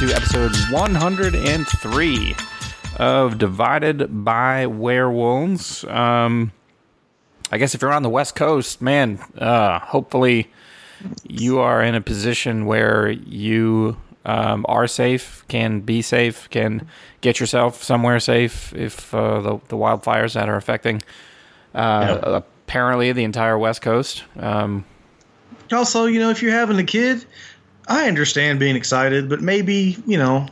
and welcome to episode 103 of Divided by Werewolves. Um, I guess if you're on the West Coast, man, uh, hopefully you are in a position where you um, are safe, can be safe, can get yourself somewhere safe if uh, the, the wildfires that are affecting uh, apparently the entire West Coast. Um, Also, you know, if you're having a kid, I understand being excited, but maybe you know,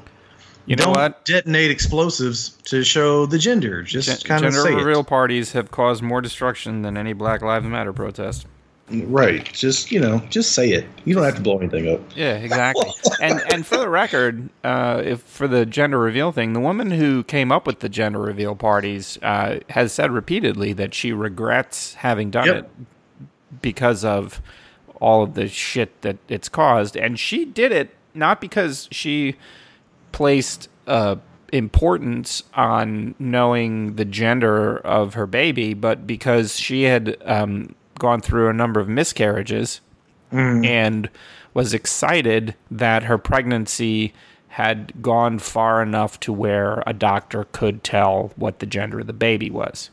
you know don't what? detonate explosives to show the gender. Just Gen- kind of gender say reveal it. parties have caused more destruction than any Black Lives Matter protest. Right. Just you know, just say it. You don't have to blow anything up. Yeah, exactly. and and for the record, uh, if for the gender reveal thing, the woman who came up with the gender reveal parties uh, has said repeatedly that she regrets having done Yep. it because of all of the shit that it's caused, and she did it not because she placed uh, importance on knowing the gender of her baby, but because she had um, gone through a number of miscarriages and was excited that her pregnancy had gone far enough to where a doctor could tell what the gender of the baby was.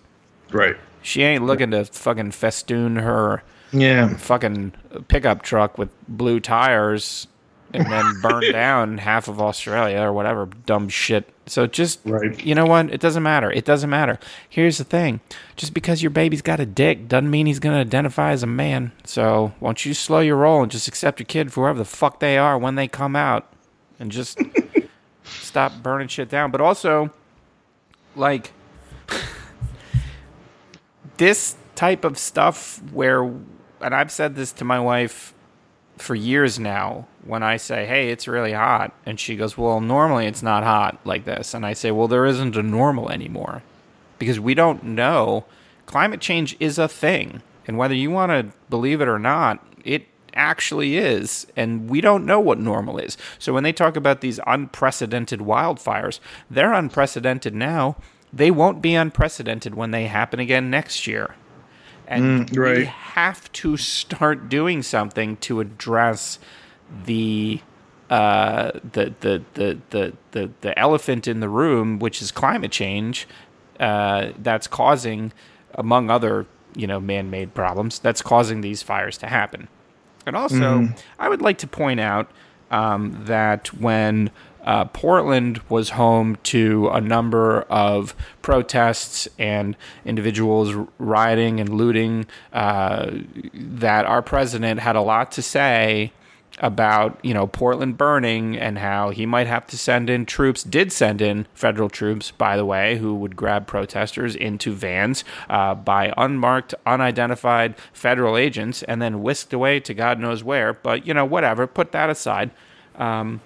Right. She ain't looking to fucking festoon her Yeah. fucking pickup truck with blue tires and then burn down half of Australia or whatever dumb shit. So just Right. you know what? It doesn't matter. It doesn't matter. Here's the thing: just because your baby's got a dick doesn't mean he's gonna identify as a man. So why don't you slow your roll and just accept your kid for whoever the fuck they are when they come out, and just stop burning shit down. But also, like this type of stuff where and I've said this to my wife for years now when I say, "Hey, it's really hot." And she goes, "Well, normally it's not hot like this." And I say, "Well, there isn't a normal anymore." Because we don't know climate change is a thing. And whether you want to believe it or not, it actually is. And we don't know what normal is. So when they talk about these unprecedented wildfires, they're unprecedented now. They won't be unprecedented when they happen again next year. And Mm, right. we have to start doing something to address the uh, the, the, the, the, the, the elephant in the room, which is climate change, uh, that's causing, among other you know man-made problems, that's causing these fires to happen. And also, I would like to point out um, that when uh, Portland was home to a number of protests and individuals rioting and looting, uh, that our president had a lot to say about you know Portland burning and how he might have to send in troops. Did send in federal troops, by the way, who would grab protesters into vans uh, by unmarked, unidentified federal agents and then whisked away to God knows where. But you know, whatever. Put that aside. Um,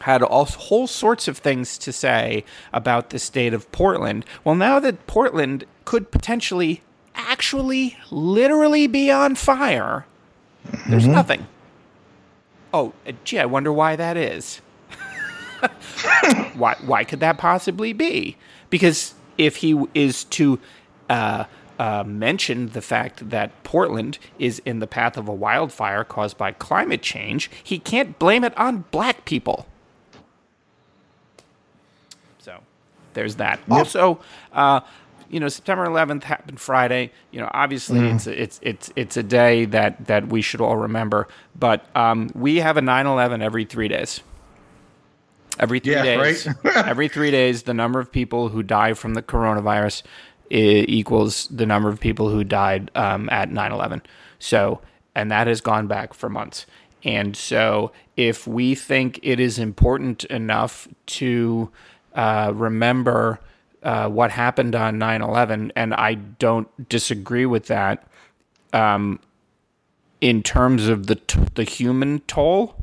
had all whole sorts of things to say about the state of Portland. Well, now that Portland could potentially, actually, literally be on fire, there's nothing. Oh, uh, gee, I wonder why that is. why? Why could that possibly be? Because if he is to uh, uh, mention the fact that Portland is in the path of a wildfire caused by climate change, he can't blame it on black people. So there's that. Also, uh, you know, September 11th happened Friday. You know, obviously it's a, it's it's it's a day that that we should all remember. But um, we have a 9/11 every three days. Every three Yeah, days, right? every three days, the number of people who die from the coronavirus equals the number of people who died um, at 9/11. So, and that has gone back for months. And so, if we think it is important enough to uh, remember uh, what happened on 9 11, and I don't disagree with that um, in terms of the, t- the human toll,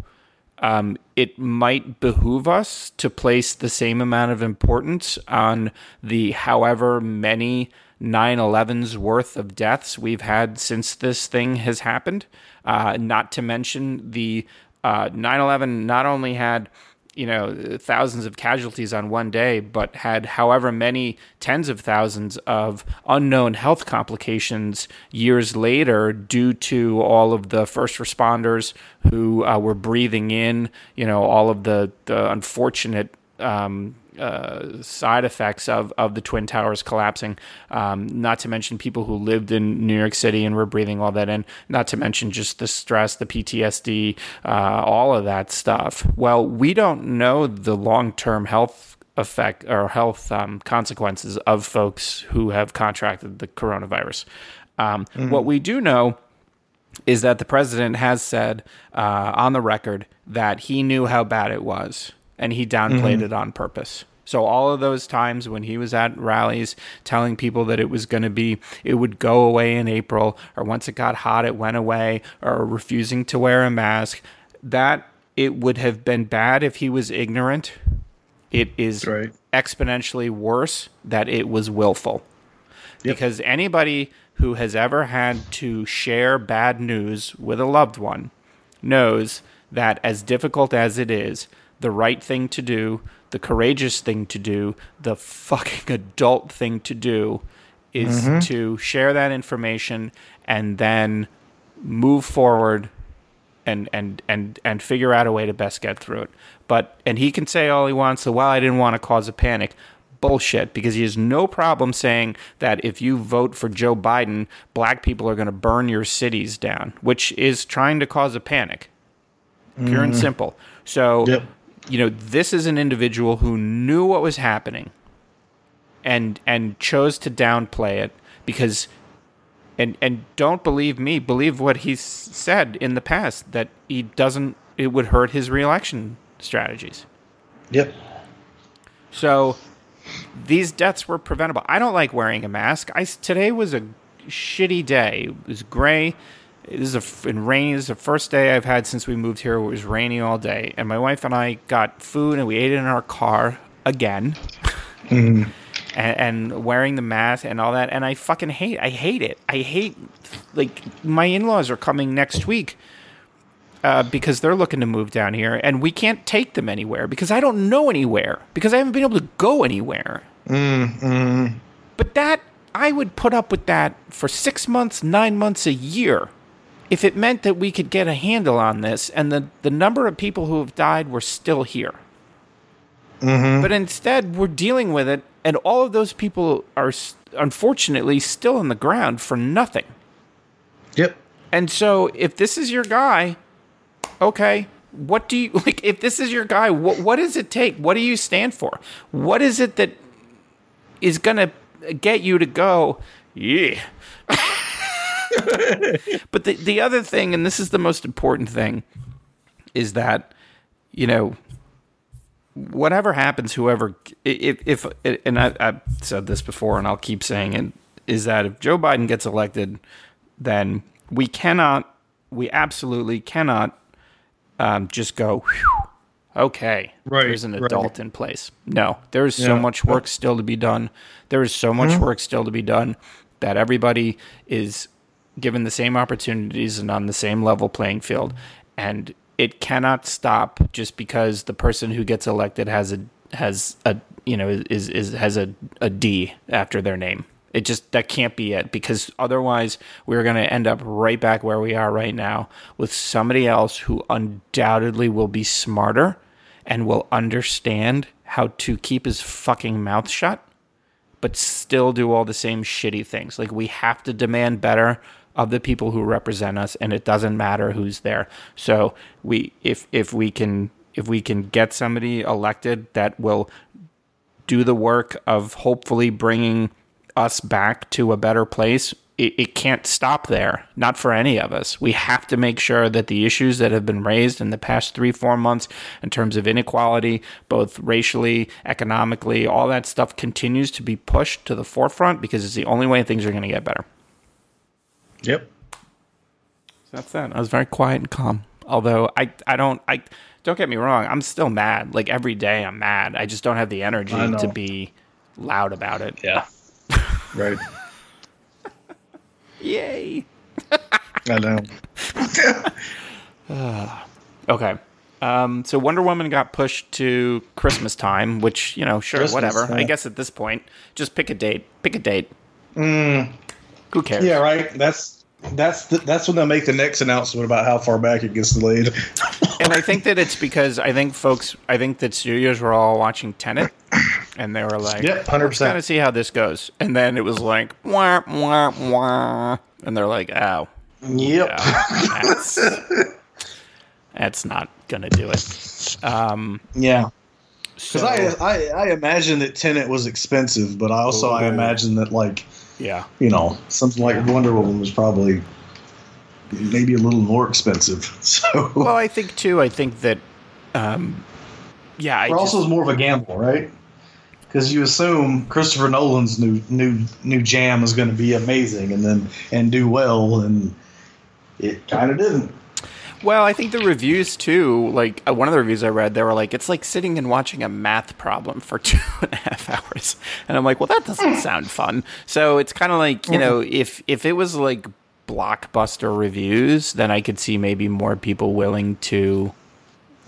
um, it might behoove us to place the same amount of importance on the however many 9 11s worth of deaths we've had since this thing has happened. Uh, not to mention the uh, 9 11 not only had you know, thousands of casualties on one day, but had however many tens of thousands of unknown health complications years later due to all of the first responders who uh, were breathing in, you know, all of the, the unfortunate um, uh, side effects of, of the Twin Towers collapsing. Um, not to mention people who lived in New York City and were breathing all that in. Not to mention just the stress, the PTSD, uh, all of that stuff. Well, we don't know the long term health effect or health um, consequences of folks who have contracted the coronavirus. Um, mm-hmm. What we do know is that the president has said uh, on the record that he knew how bad it was and he downplayed mm-hmm. it on purpose. So all of those times when he was at rallies telling people that it was going to be it would go away in April or once it got hot it went away or refusing to wear a mask, that it would have been bad if he was ignorant. It is right. exponentially worse that it was willful. Yep. Because anybody who has ever had to share bad news with a loved one knows that as difficult as it is, the right thing to do the courageous thing to do, the fucking adult thing to do is mm-hmm. to share that information and then move forward and and and and figure out a way to best get through it. But and he can say all he wants, so well I didn't want to cause a panic. Bullshit, because he has no problem saying that if you vote for Joe Biden, black people are going to burn your cities down, which is trying to cause a panic. Pure mm. and mm-hmm. simple. So yep you know, this is an individual who knew what was happening and and chose to downplay it because and and don't believe me, believe what he's said in the past that he doesn't it would hurt his reelection strategies. Yep. So these deaths were preventable. I don't like wearing a mask. I today was a shitty day. It was gray. This is a in rainy. This is the first day I've had since we moved here. It was rainy all day, and my wife and I got food and we ate it in our car again. Mm. and, and, wearing the mask and all that, and I fucking hate. I hate it. I hate like my in-laws are coming next week. Uh, because they're looking to move down here, and we can't take them anywhere because I don't know anywhere because I haven't been able to go anywhere. Mm, mm. But that I would put up with that for six months, nine months, a year if it meant that we could get a handle on this and the, the number of people who have died were still here. Mm-hmm. But instead, we're dealing with it, and all of those people are unfortunately still on the ground for nothing. Yep. And so, if this is your guy, okay, what do you like? If this is your guy, what what does it take? What do you stand for? What is it that is going to get you to go? Yeah. but the the other thing, and this is the most important thing, is that you know whatever happens, whoever if if and I, I've said this before, and I'll keep saying it, is that if Joe Biden gets elected, then we cannot, we absolutely cannot um, just go. okay, right, there's an adult right. in place. No, there is so much work still to be done. There is so much mm-hmm. work still to be done that everybody is given the same opportunities and on the same level playing field. And it cannot stop just because the person who gets elected has a has a you know is is has a, a D after their name. It just that can't be it because otherwise we're going to end up right back where we are right now with somebody else who undoubtedly will be smarter and will understand how to keep his fucking mouth shut but still do all the same shitty things. Like we have to demand better of the people who represent us and it doesn't matter who's there. So we if if we can if we can get somebody elected that will do the work of hopefully bringing us back to a better place it, it can't stop there. Not for any of us. We have to make sure that the issues that have been raised in the past three four months in terms of inequality both racially economically all that stuff continues to be pushed to the forefront because it's the only way things are going to get better Yep. So that's that. I was very quiet and calm. Although I, I don't, I don't get me wrong. I'm still mad. Like every day, I'm mad. I just don't have the energy to be loud about it. Yeah. right. Yay. I know. okay. Um, so Wonder Woman got pushed to Christmas time, which you know, sure, Christmas, whatever. I guess at this point, just pick a date. Pick a date. Who cares? Yeah, right. That's that's the, that's when they'll make the next announcement about how far back it gets delayed. And I think that it's because I think folks, I think that studios were all watching Tenet, and they were like, Yep, 100%. Kind of see how this goes." And then it was like, "Wah wah wah," and they're like, "Oh, yep. yeah, that's that's not gonna do it." Um, Yeah. so, Because I, I I imagine that Tenet was expensive, but I also I Oh. imagine that like yeah, you know something like Wonder Woman was probably maybe a little more expensive. So well, I think too. I think that, um, yeah, I Or also just, more of a gamble, right? Because you assume Christopher Nolan's new new new jam is going to be amazing and then and do well, and it kind of didn't. Well, I think the reviews too. Like uh, one of the reviews I read, they were like, "It's like sitting and watching a math problem for two and a half hours," and I'm like, "Well, that doesn't sound fun." So it's kind of like you know, if if it was like blockbuster reviews, then I could see maybe more people willing to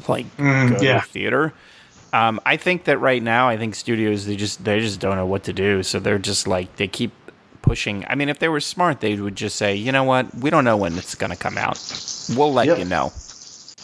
like Mm, go yeah. to theater. Um, I think that right now, I think studios they just they just don't know what to do, so they're just like they keep pushing. I mean, if they were smart, they would just say, you know what, we don't know when it's going to come out. We'll let Yep. you know.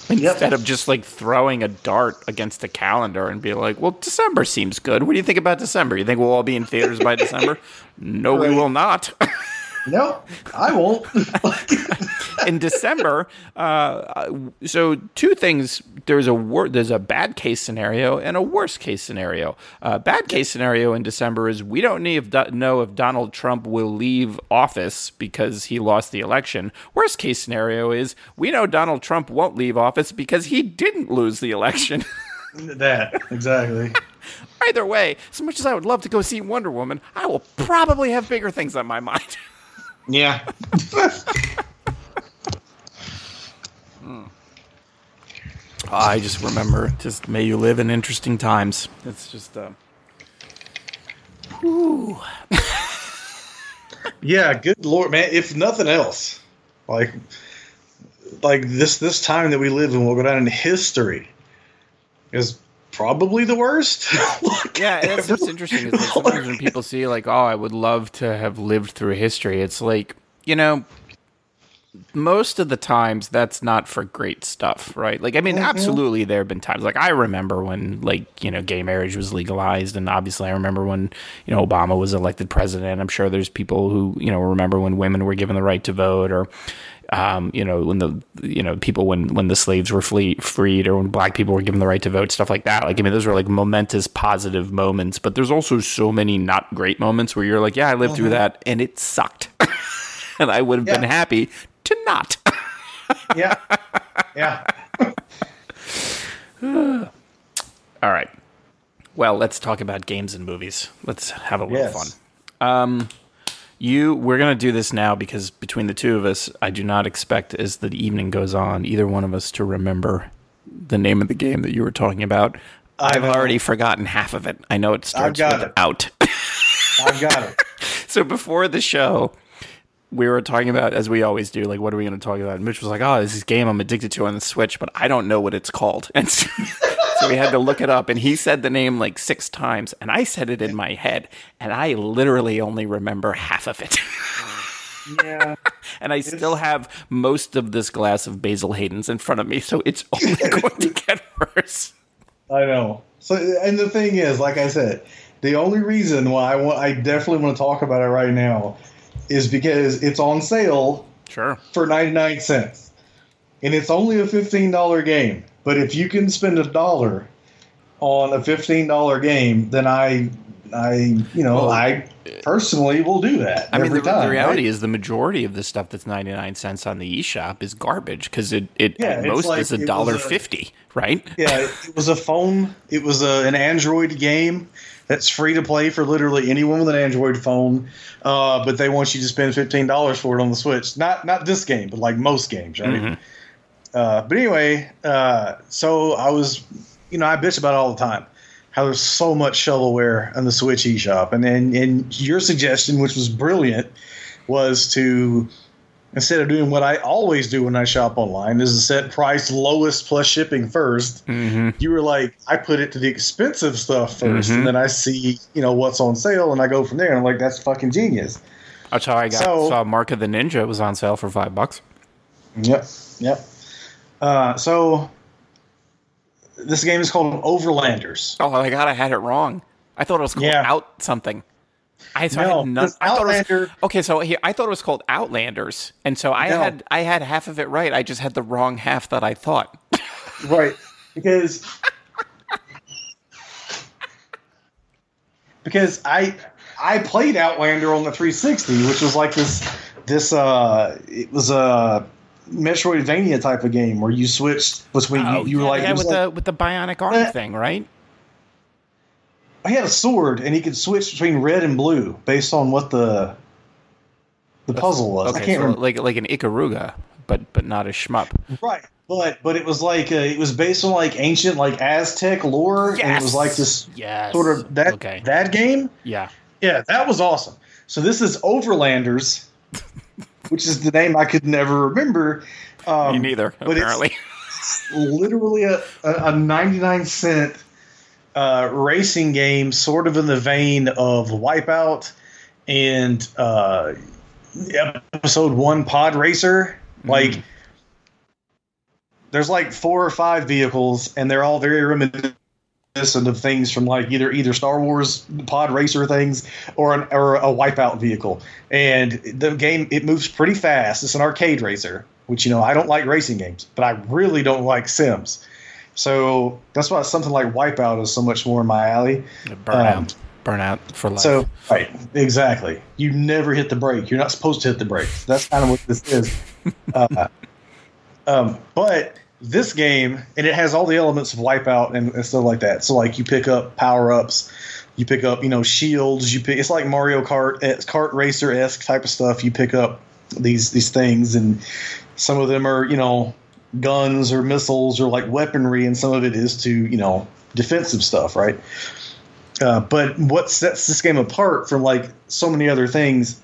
Yep. Instead of just like throwing a dart against the calendar and be like, well, December seems good. What do you think about December? You think we'll all be in theaters by December? No, we will not. No, I won't. in December. Uh, so two things: there's a wor- there's a bad case scenario and a worst case scenario. Uh, bad case scenario in December is we don't need to know if Donald Trump will leave office because he lost the election. Worst case scenario is we know Donald Trump won't leave office because he didn't lose the election. that exactly. Either way, as much as I would love to go see Wonder Woman, I will probably have bigger things on my mind. Yeah. I just remember, just may you live in interesting times. It's just, uh, Yeah, good lord, man. If nothing else, like like this this time that we live in will go down in history is probably the worst. Yeah, that's what's interesting. Is like sometimes when people see like, oh, I would love to have lived through history. It's like, you know, most of the times that's not for great stuff, right? Like, I mean, mm-hmm. absolutely, there have been times. Like, I remember when, like, you know, gay marriage was legalized, and obviously, I remember when, you know, Obama was elected president. I'm sure there's people who, you know, remember when women were given the right to vote, or, um, you know, when the, you know, people when when the slaves were flee, freed, or when black people were given the right to vote, stuff like that. Like, I mean, those are like momentous, positive moments. But there's also so many not great moments where you're like, yeah, I lived through that, and it sucked, and I would have been happy to not. yeah. Yeah. All right. Well, let's talk about games and movies. Let's have a little Yes. fun. Um, you, we're gonna do this now because between the two of us, I do not expect as the evening goes on, either one of us to remember the name of the game that you were talking about. I've already forgotten half of it. I know it starts with it. out. I've got it. so before the show, we were talking about, as we always do, like, what are we going to talk about? And Mitch was like, oh, this is a game I'm addicted to on the Switch, but I don't know what it's called. And so, so we had to look it up. And he said the name like six times, and I said it in my head, and I literally only remember half of it. Yeah. and I still have most of this glass of Basil Hayden's in front of me, so it's only going to get worse. I know. So, and the thing is, like I said, the only reason why I want, I definitely want to talk about it right now, is because it's on sale Sure. for ninety nine cents, and it's only a fifteen dollar game. But if you can spend a dollar on a fifteen dollar game, then I, I, you know, Well, I personally will do that. I mean, the, time, the reality right? is the majority of the stuff that's 99 cents on the eShop is garbage because it, it Yeah, at it's most like is a dollar fifty, right? yeah, it was a phone. It was a, an Android game that's free to play for literally anyone with an Android phone. Uh, but they want you to spend fifteen dollars for it on the Switch. Not not this game, but like most games, right? Mhm. Uh, but anyway, uh, so I was, you know, I bitch about it all the time. How there's so much shovelware on the Switch eShop, and then and your suggestion, which was brilliant, was to instead of doing what I always do when I shop online, is to set price lowest plus shipping 1st Mm-hmm. You were like, I put it to the expensive stuff 1st Mhm. and then I see, you know, what's on sale, and I go from there. And I'm like, that's fucking genius. That's how I got So- saw Mark of the Ninja was on sale for five bucks. Yep, yep. Uh, so this game is called Overlanders. Oh my god, I had it wrong. I thought it was called Yeah. Out something. I, so I No, had none. I thought it was Outlander- okay. So here, I thought it was called Outlanders, and so I No. had I had half of it right. I just had the wrong half that I thought. Right. Because because I I played Outlander on the 360, which was like this this uh it was a Metroidvania type of game where you switched between you, you were like, yeah, with like- the with the bionic arm Eh. thing, right? He had a sword and he could switch between red and blue based on what the the puzzle was. I Okay, can't so remember. like like an Ikaruga, but but not a shmup. Right. But but it was like uh, it was based on like ancient like Aztec lore and it was like this yes sort of that okay that game. yeah Yeah, that was awesome. So this is Overlanders, which is the name I could never remember. Um, me neither but it's- apparently. literally a, a, a 99 cent uh, racing game, sort of in the vein of Wipeout and uh, episode one Pod Racer. Like, there's like four or five vehicles, and they're all very reminiscent of things from like either either Star Wars Pod Racer things or an or a Wipeout vehicle. And the game it moves pretty fast. It's an arcade racer, which you know I don't like racing games, but I really don't like Sims. So that's why something like Wipeout is so much more in my alley. burnout Um, burnout for life. So right, exactly. You never hit the brake. You're not supposed to hit the brake. That's kind of what this is. Uh, um, but this game, and it has all the elements of Wipeout and, and stuff like that. So like you pick up power ups, you pick up you know shields. You pick. It's like Mario Kart, kart racer esque type of stuff. You pick up these these things, and some of them are you know guns or missiles or like weaponry, and some of it is to you know defensive stuff, right? Uh, but what sets this game apart from like so many other things,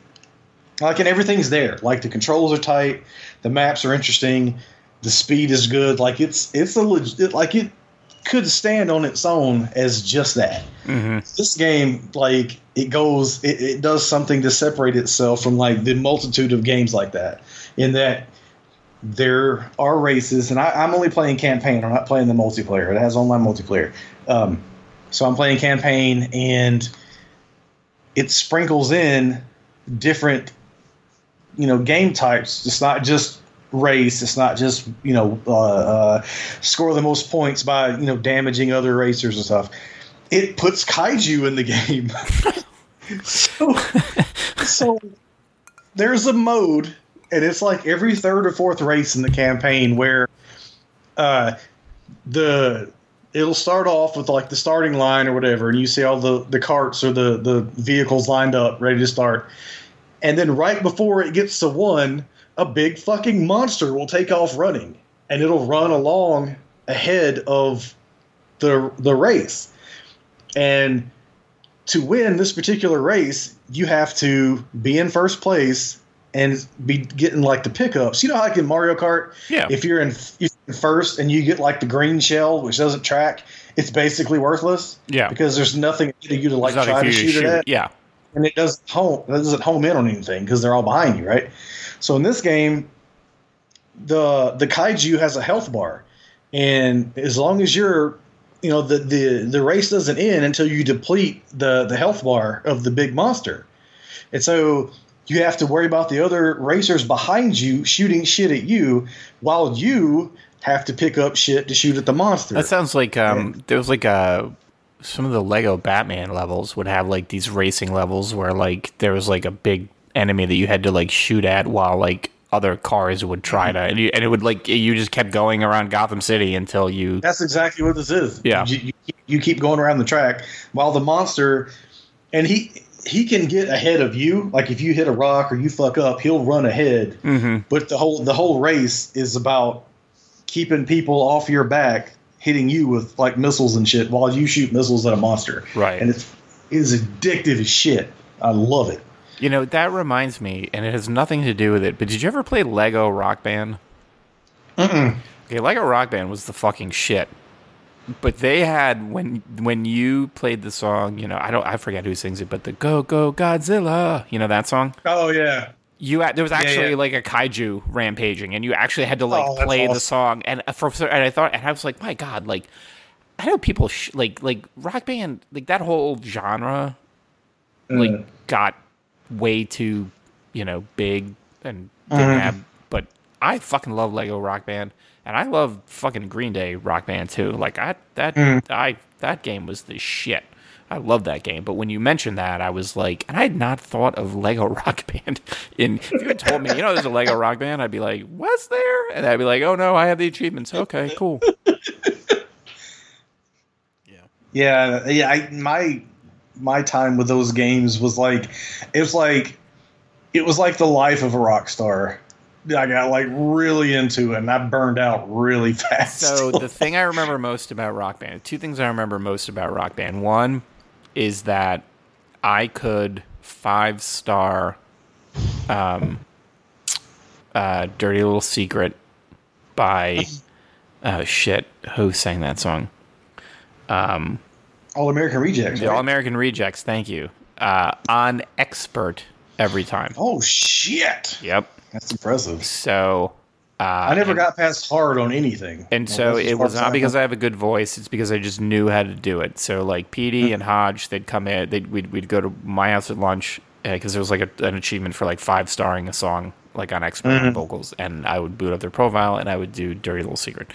like and everything's there. Like the controls are tight, the maps are interesting, the speed is good. Like it's it's a legit like it could stand on its own as just that. Mhm. This game, like it goes, it, it does something to separate itself from like the multitude of games like that. In that there are races, and I, I'm only playing campaign. I'm not playing the multiplayer. It has online multiplayer. Um, so I'm playing campaign, and it sprinkles in different, you know, game types. It's not just race. It's not just you know uh, uh, score the most points by you know damaging other racers and stuff. It puts kaiju in the game. so, so there's a mode, and it's like every third or fourth race in the campaign where uh, the it'll start off with like the starting line or whatever, and you see all the the carts or the the vehicles lined up ready to start, and then right before it gets to one, a big fucking monster will take off running, and it'll run along ahead of the the race, and to win this particular race, you have to be in first place and be getting like the pickups. You know, like in Mario Kart, Yeah. if you're in, if you're in first and you get like the green shell, which doesn't track, it's basically worthless yeah. because there's nothing to you to like try to for shoot, it at, Yeah. and it doesn't home it doesn't home in on anything because they're all behind you, right? So in this game, the the kaiju has a health bar, and as long as you're you know the, the the race doesn't end until you deplete the the health bar of the big monster and so you have to worry about the other racers behind you shooting shit at you while you have to pick up shit to shoot at the monster. That sounds like um, there was like a some of the Lego Batman levels would have like these racing levels where like there was like a big enemy that you had to like shoot at while like other cars would try to and, you, and it would like you just kept going around Gotham City until you that's exactly what this is. Yeah. you, you, you keep going around the track while the monster and he he can get ahead of you like if you hit a rock or you fuck up he'll run ahead Mhm. but the whole the whole race is about keeping people off your back hitting you with like missiles and shit while you shoot missiles at a monster Right. and it's it is addictive as shit i love it You know, that reminds me, and it has nothing to do with it, but did you ever play Lego Rock Band? Mm-mm. Okay, Lego Rock Band was the fucking shit. But they had when when you played the song, you know, I don't I forget who sings it, but the Go Go Godzilla, you know that song? Oh yeah. You had, there was actually yeah. like a kaiju rampaging, and you actually had to like Oh, play the song. And uh, for and I thought, and I was like, my god, like I know people sh- like like rock band, like that whole genre, like Mm. got way too, you know, big and Mm-hmm. have. But I fucking love Lego Rock Band, and I love fucking Green Day Rock Band too. Like I that Mm. I that game was the shit. I love that game, but when you mentioned that, I was like, and I had not thought of Lego Rock Band. In if you had told me, you know, there's a Lego Rock Band, I'd be like, was there? And I'd be like, oh no, I have the achievements. Okay, cool. Yeah, yeah. I, my my time with those games was like, it was like, it was like the life of a rock star. I got like really into it, and I burned out really fast. So the thing I remember most about Rock Band, two things I remember most about Rock Band. One is that I could five star um uh Dirty Little Secret by uh shit, who sang that song? Um All American Rejects. right? All American Rejects, thank you. Uh on expert every time. oh shit, Yep. That's impressive. So uh I never and- got past hard on anything. And Like, so it was not because. I have a good voice. It's because I just knew how to do it. So like Petey and Hodge, they'd come in. They'd we'd, we'd go to my house at lunch because there was like a, an achievement for like five starring a song like on expert on vocals, and I would boot up their profile and I would do "Dirty Little Secret."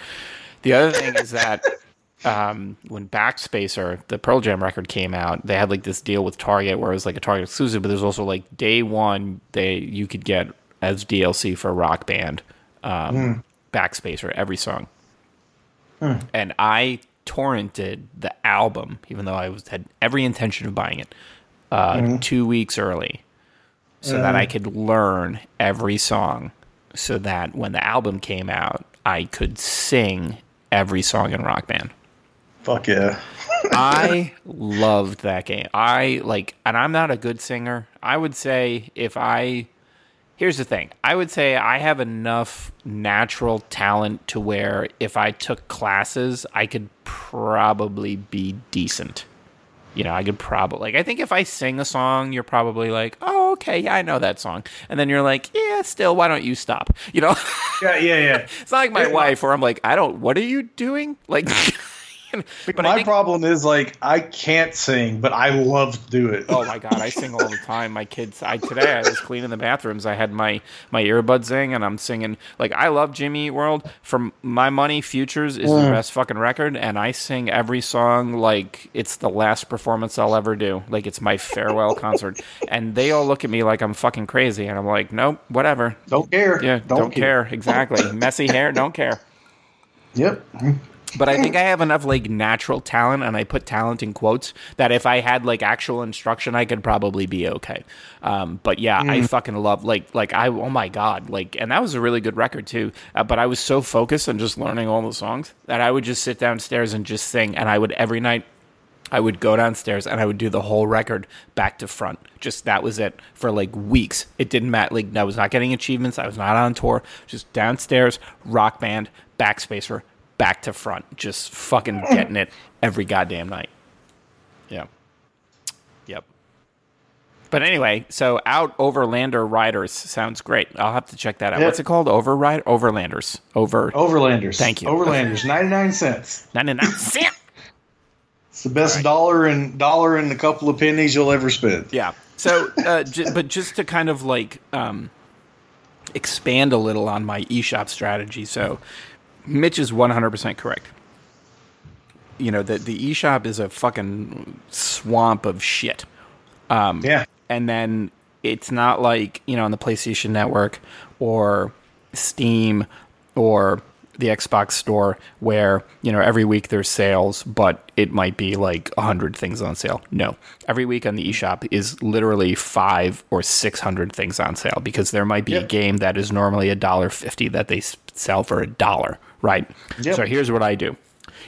The other thing is that um, when Backspacer, the Pearl Jam record came out, they had like this deal with Target where it was like a Target exclusive, but there's also like day one they you could get as DLC for Rock Band um, Backspacer every song, and I torrented the album even though I was had every intention of buying it uh, two weeks early so that I could learn every song so that when the album came out, I could sing every song in Rock Band. Fuck yeah. I loved that game. I like, and I'm not a good singer. I would say if I, here's the thing I would say I have enough natural talent to where if I took classes, I could probably be decent. You know, I could probably like. I think if I sing a song, you're probably like, "Oh, okay, yeah, I know that song," and then you're like, "Yeah, still, why don't you stop?" You know, Yeah, yeah, yeah. it's not like my Yeah. wife, where I'm like, "I don't. What are you doing?" Like, but my think, problem is like I can't sing, but I love to do it. Oh my god, I sing all the time. My kids, I today I was cleaning the bathrooms. I had my my earbuds in, and I'm singing. Like I love Jimmy Eat World. For my money, Futures is the mm. best fucking record, and I sing every song like it's the last performance I'll ever do. Like it's my farewell concert, and they all look at me like I'm fucking crazy, and I'm like, nope, whatever. Don't care. Yeah, don't, care. Exactly. Messy hair, don't care. Yep. But I think I have enough like natural talent, and I put talent in quotes that if I had like actual instruction, I could probably be okay. Um, but yeah, I fucking love like like I oh my god like, and that was a really good record too. Uh, but I was so focused on just learning all the songs that I would just sit downstairs and just sing, and I would every night. I would go downstairs and I would do the whole record back to front. Just that was it for like weeks. It didn't matter. Like I was not getting achievements. I was not on tour. Just downstairs, rock band, backspacer, back to front. Just fucking getting it every goddamn night. Yeah. Yep. But anyway, so out Overlander Riders sounds great. I'll have to check that out. Yeah. What's it called? Override Overlanders. Over Overlanders. Thank you. Overlanders. Ninety nine cents. 99 cent. It's the best Right. dollar and dollar and a couple of pennies you'll ever spend. Yeah. So, uh, j- but just to kind of like um, expand a little on my eShop strategy. So, Mitch is 100% correct. You know, the, the eShop is a fucking swamp of shit. Um, Yeah. And then it's not like, you know, on the PlayStation Network or Steam or the Xbox store where, you know, every week there's sales, but it might be like 100 things on sale. No. Every week on the eShop is literally 5 or 600 things on sale because there might be a game that is normally a dollar 50 that they sell for a dollar, right? Yep. So here's what I do.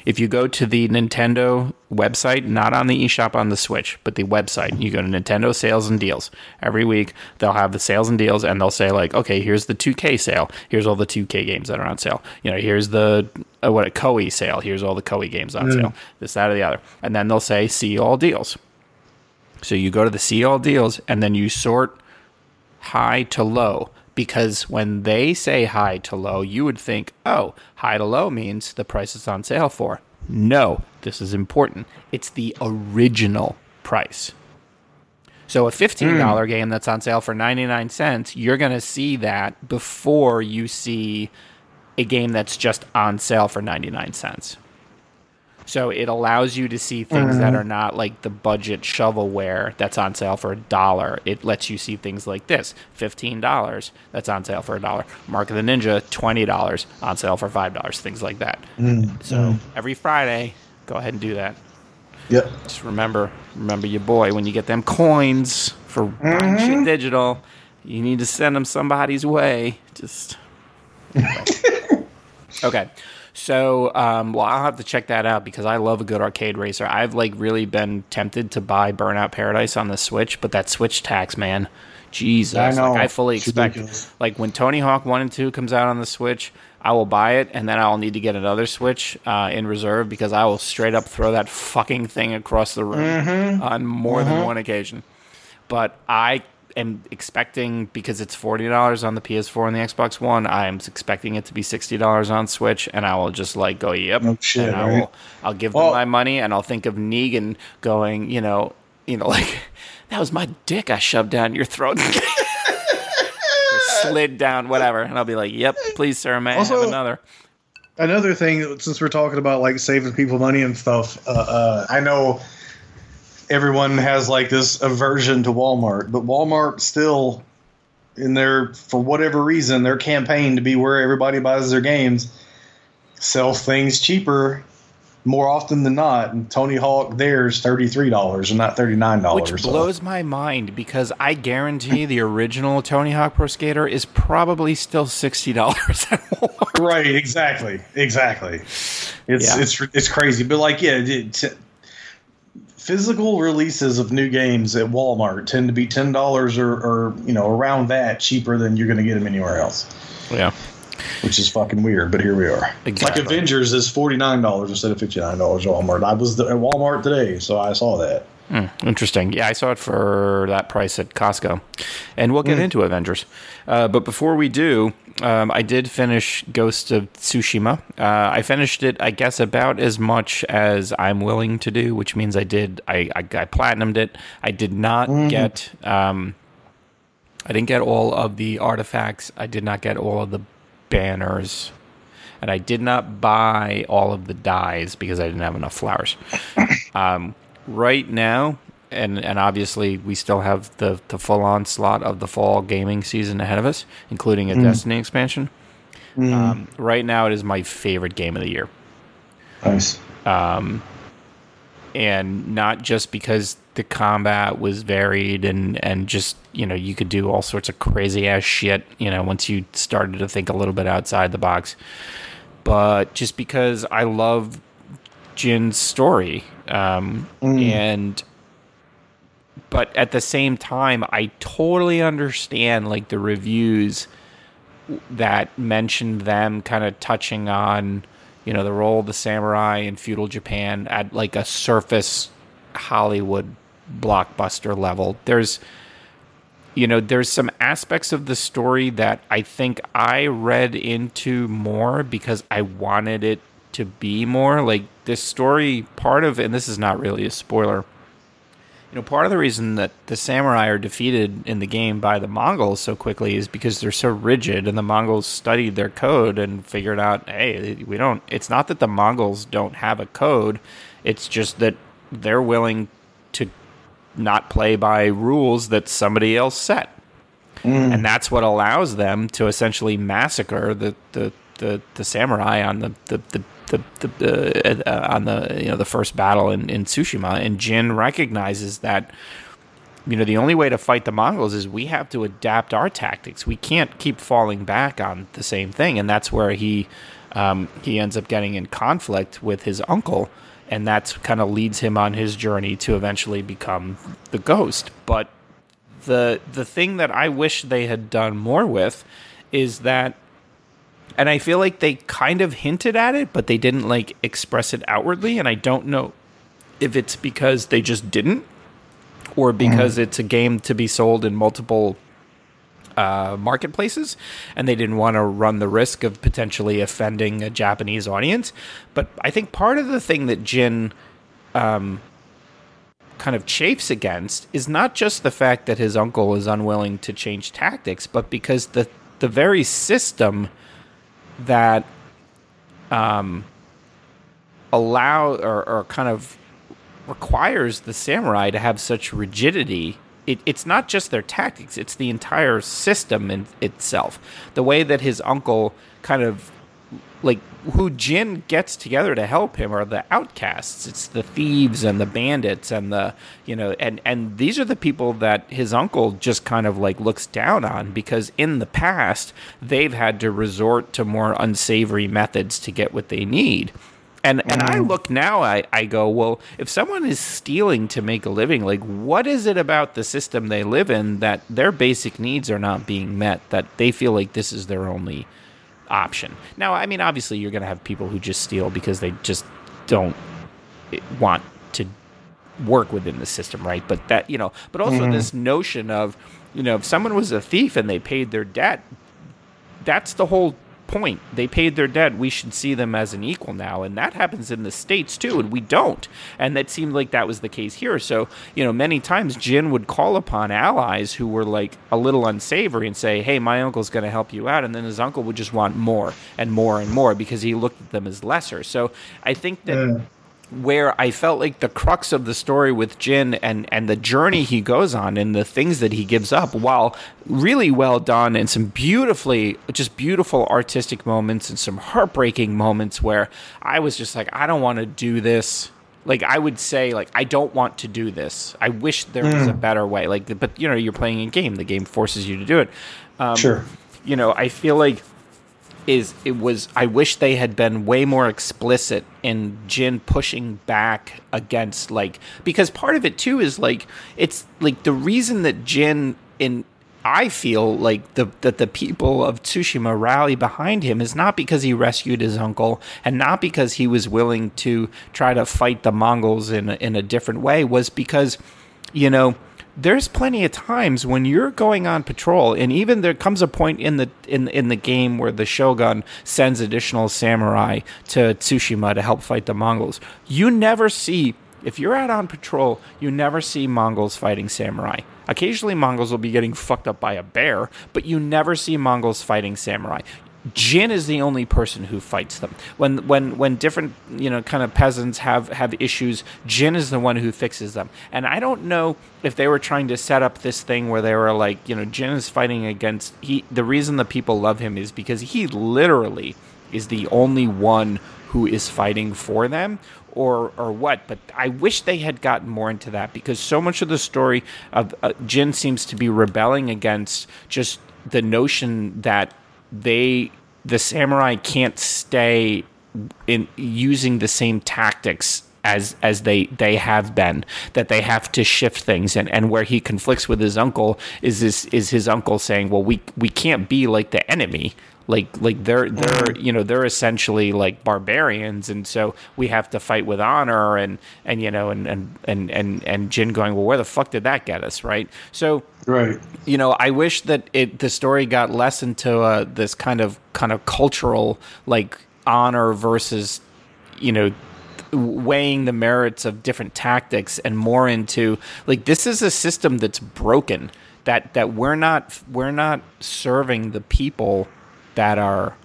If you go to the Nintendo website, not on the eShop on the Switch, but the website, you go to Nintendo sales and deals. Every week they'll have the sales and deals and they'll say like, okay, here's the 2K sale. Here's all the 2K games that are on sale. You know, here's the uh, what a Koei sale. Here's all the Koei games on sale. This, that, or the other. And then they'll say see all deals. So you go to the see all deals and then you sort high to low because when they say high to low, you would think, oh, high to low means the price is on sale for. No, this is important. It's the original price. So a $15 hmm. game that's on sale for 99 cents, you're going to see that before you see a game that's just on sale for 99 cents. So it allows you to see things that mm-hmm. are not like the budget shovelware that's on sale for a dollar. It lets you see things like this fifteen dollars that's on sale for a dollar. Mark of the Ninja twenty dollars on sale for five dollars. Things like that. Mm-hmm. So every Friday, go ahead and do that. Yep. Just remember, remember your boy when you get them coins for buying shit mm-hmm. digital. You need to send them somebody's way. Just okay. So, um, well, I'll have to check that out because I love a good arcade racer. I've like really been tempted to buy Burnout Paradise on the Switch, but that Switch tax, man, Jesus! I know. Like, I fully It's expect, ridiculous. like when Tony Hawk One and Two comes out on the Switch, I will buy it, and then I'll need to get another Switch uh, in reserve because I will straight up throw that fucking thing across the room Mm-hmm. on more than one occasion. But I am expecting because it's forty dollars on the PS4 and the Xbox One. I am expecting it to be sixty dollars on Switch, and I will just like go, "Yep." No shit, and I right? will, I'll give them Well- my money, and I'll think of Negan going, you know, you know, like that was my dick I shoved down your throat. Slid down, whatever, and I'll be like, "Yep, please, sir, may I have another?" Another thing, since we're talking about like saving people money and stuff, uh, uh, I know everyone has like this aversion to Walmart, but Walmart still, in their for whatever reason, their campaign to be where everybody buys their games, sell things cheaper more often than not. And Tony Hawk, theirs thirty three dollars and not thirty nine dollars. Which blows my mind because I guarantee the original Tony Hawk Pro Skater is probably still sixty dollars. Right, exactly, exactly. It's Yeah. it's it's crazy, but like yeah, it, t- physical releases of new games at Walmart tend to be ten dollars or, or you know around that cheaper than you're going to get them anywhere else, Yeah, which is fucking weird. But here we are. Exactly. Like Avengers is forty nine dollars instead of fifty nine dollars at Walmart. I was at Walmart today, so I saw that. interesting. Yeah, I saw it for that price at Costco, and we'll get into Avengers. Uh, but before we do, um, I did finish Ghost of Tsushima. Uh, I finished it, I guess, about as much as I'm willing to do, which means I did. I I, I platinumed it. I did not get. Um, I didn't get all of the artifacts. I did not get all of the banners. And I did not buy all of the dyes because I didn't have enough flowers. Um, right now, and, and obviously we still have the, the full onslaught of the fall gaming season ahead of us, including a Destiny expansion. Um, right now, it is my favorite game of the year Nice. and not just because the combat was varied and and just you know you could do all sorts of crazy ass shit you know once you started to think a little bit outside the box but just because I love Jin's story um, and but at the same time I totally understand like the reviews that mentioned them kind of touching on you know the role of the samurai in feudal Japan at like a surface Hollywood blockbuster level. There's you know there's some aspects of the story that I think I read into more because I wanted it to be more like this story part of and this is not really a spoiler you know, part of the reason that the samurai are defeated in the game by the Mongols so quickly is because they're so rigid, and the Mongols studied their code and figured out, hey, we don't. It's not that the Mongols don't have a code; it's just that they're willing to not play by rules that somebody else set, mm. and that's what allows them to essentially massacre the the, the, the samurai on the the, the the, the uh, on the you know the first battle in, in Tsushima, and Jin recognizes that you know the only way to fight the Mongols is we have to adapt our tactics. We can't keep falling back on the same thing, and that's where he um, he ends up getting in conflict with his uncle, and that kind of leads him on his journey to eventually become the ghost. But the the thing that I wish they had done more with is that and I feel like they kind of hinted at it, but they didn't like express it outwardly, and I don't know if it's because they just didn't or because mm. it's a game to be sold in multiple uh, marketplaces, and they didn't want to run the risk of potentially offending a Japanese audience. But I think part of the thing that Jin um, kind of chafes against is not just the fact that his uncle is unwilling to change tactics, but because the the very system that um, allow or, or kind of requires the samurai to have such rigidity it, it's not just their tactics, it's the entire system in itself. The way that his uncle kind of like who Jin gets together to help him are the outcasts. It's the thieves and the bandits and the you know and and these are the people that his uncle just kind of like looks down on because in the past they've had to resort to more unsavory methods to get what they need. And and I mm. look now, I, I go, well, if someone is stealing to make a living, like what is it about the system they live in that their basic needs are not being met, that they feel like this is their only option? Now, I mean, obviously, you're going to have people who just steal because they just don't want to work within the system, right? But that you know, but also mm. this notion of you know, if someone was a thief and they paid their debt, that's the whole point. They paid their debt. We should see them as an equal now. And that happens in the States too, and we don't. And that seemed like that was the case here. So, you know, many times Jin would call upon allies who were like a little unsavory and say, hey, my uncle's going to help you out. And then his uncle would just want more and more and more because he looked at them as lesser. So I think that. Yeah where I felt like the crux of the story with Jin and and the journey he goes on and the things that he gives up, while really well done and some beautifully just beautiful artistic moments and some heartbreaking moments where I was just like, I don't want to do this. Like I would say, like I don't want to do this. I wish there was a hmm. better way. Like, but you know, you're playing a game. The game forces you to do it. Um, sure. You know, I feel like is it was I wish they had been way more explicit in Jin pushing back against like because part of it too is like it's like the reason that Jin in I feel like the that the people of Tsushima rally behind him is not because he rescued his uncle and not because he was willing to try to fight the Mongols in in a different way was because you know there's plenty of times when you're going on patrol and even there comes a point in the in in the game where the shogun sends additional samurai to Tsushima to help fight the Mongols. You never see if you're out on patrol, you never see Mongols fighting samurai. Occasionally Mongols will be getting fucked up by a bear, but you never see Mongols fighting samurai. Jin is the only person who fights them. When when when different you know kind of peasants have have issues, Jin is the one who fixes them. And I don't know if they were trying to set up this thing where they were like, you know, Jin is fighting against he. The reason the people love him is because he literally is the only one who is fighting for them or or what but I wish they had gotten more into that because so much of the story of uh, Jin seems to be rebelling against just the notion that they the samurai can't stay in using the same tactics as as they they have been that they have to shift things. And and where he conflicts with his uncle is this is his uncle saying well we we can't be like the enemy like like they're they're you know they're essentially like barbarians and so we have to fight with honor and and you know and and and and, and Jin going well where the fuck did that get us? Right? So right. you know I wish that it the story got less into uh, this kind of kind of cultural like honor versus you know weighing the merits of different tactics and more into like this is a system that's broken that that we're not we're not serving the people that are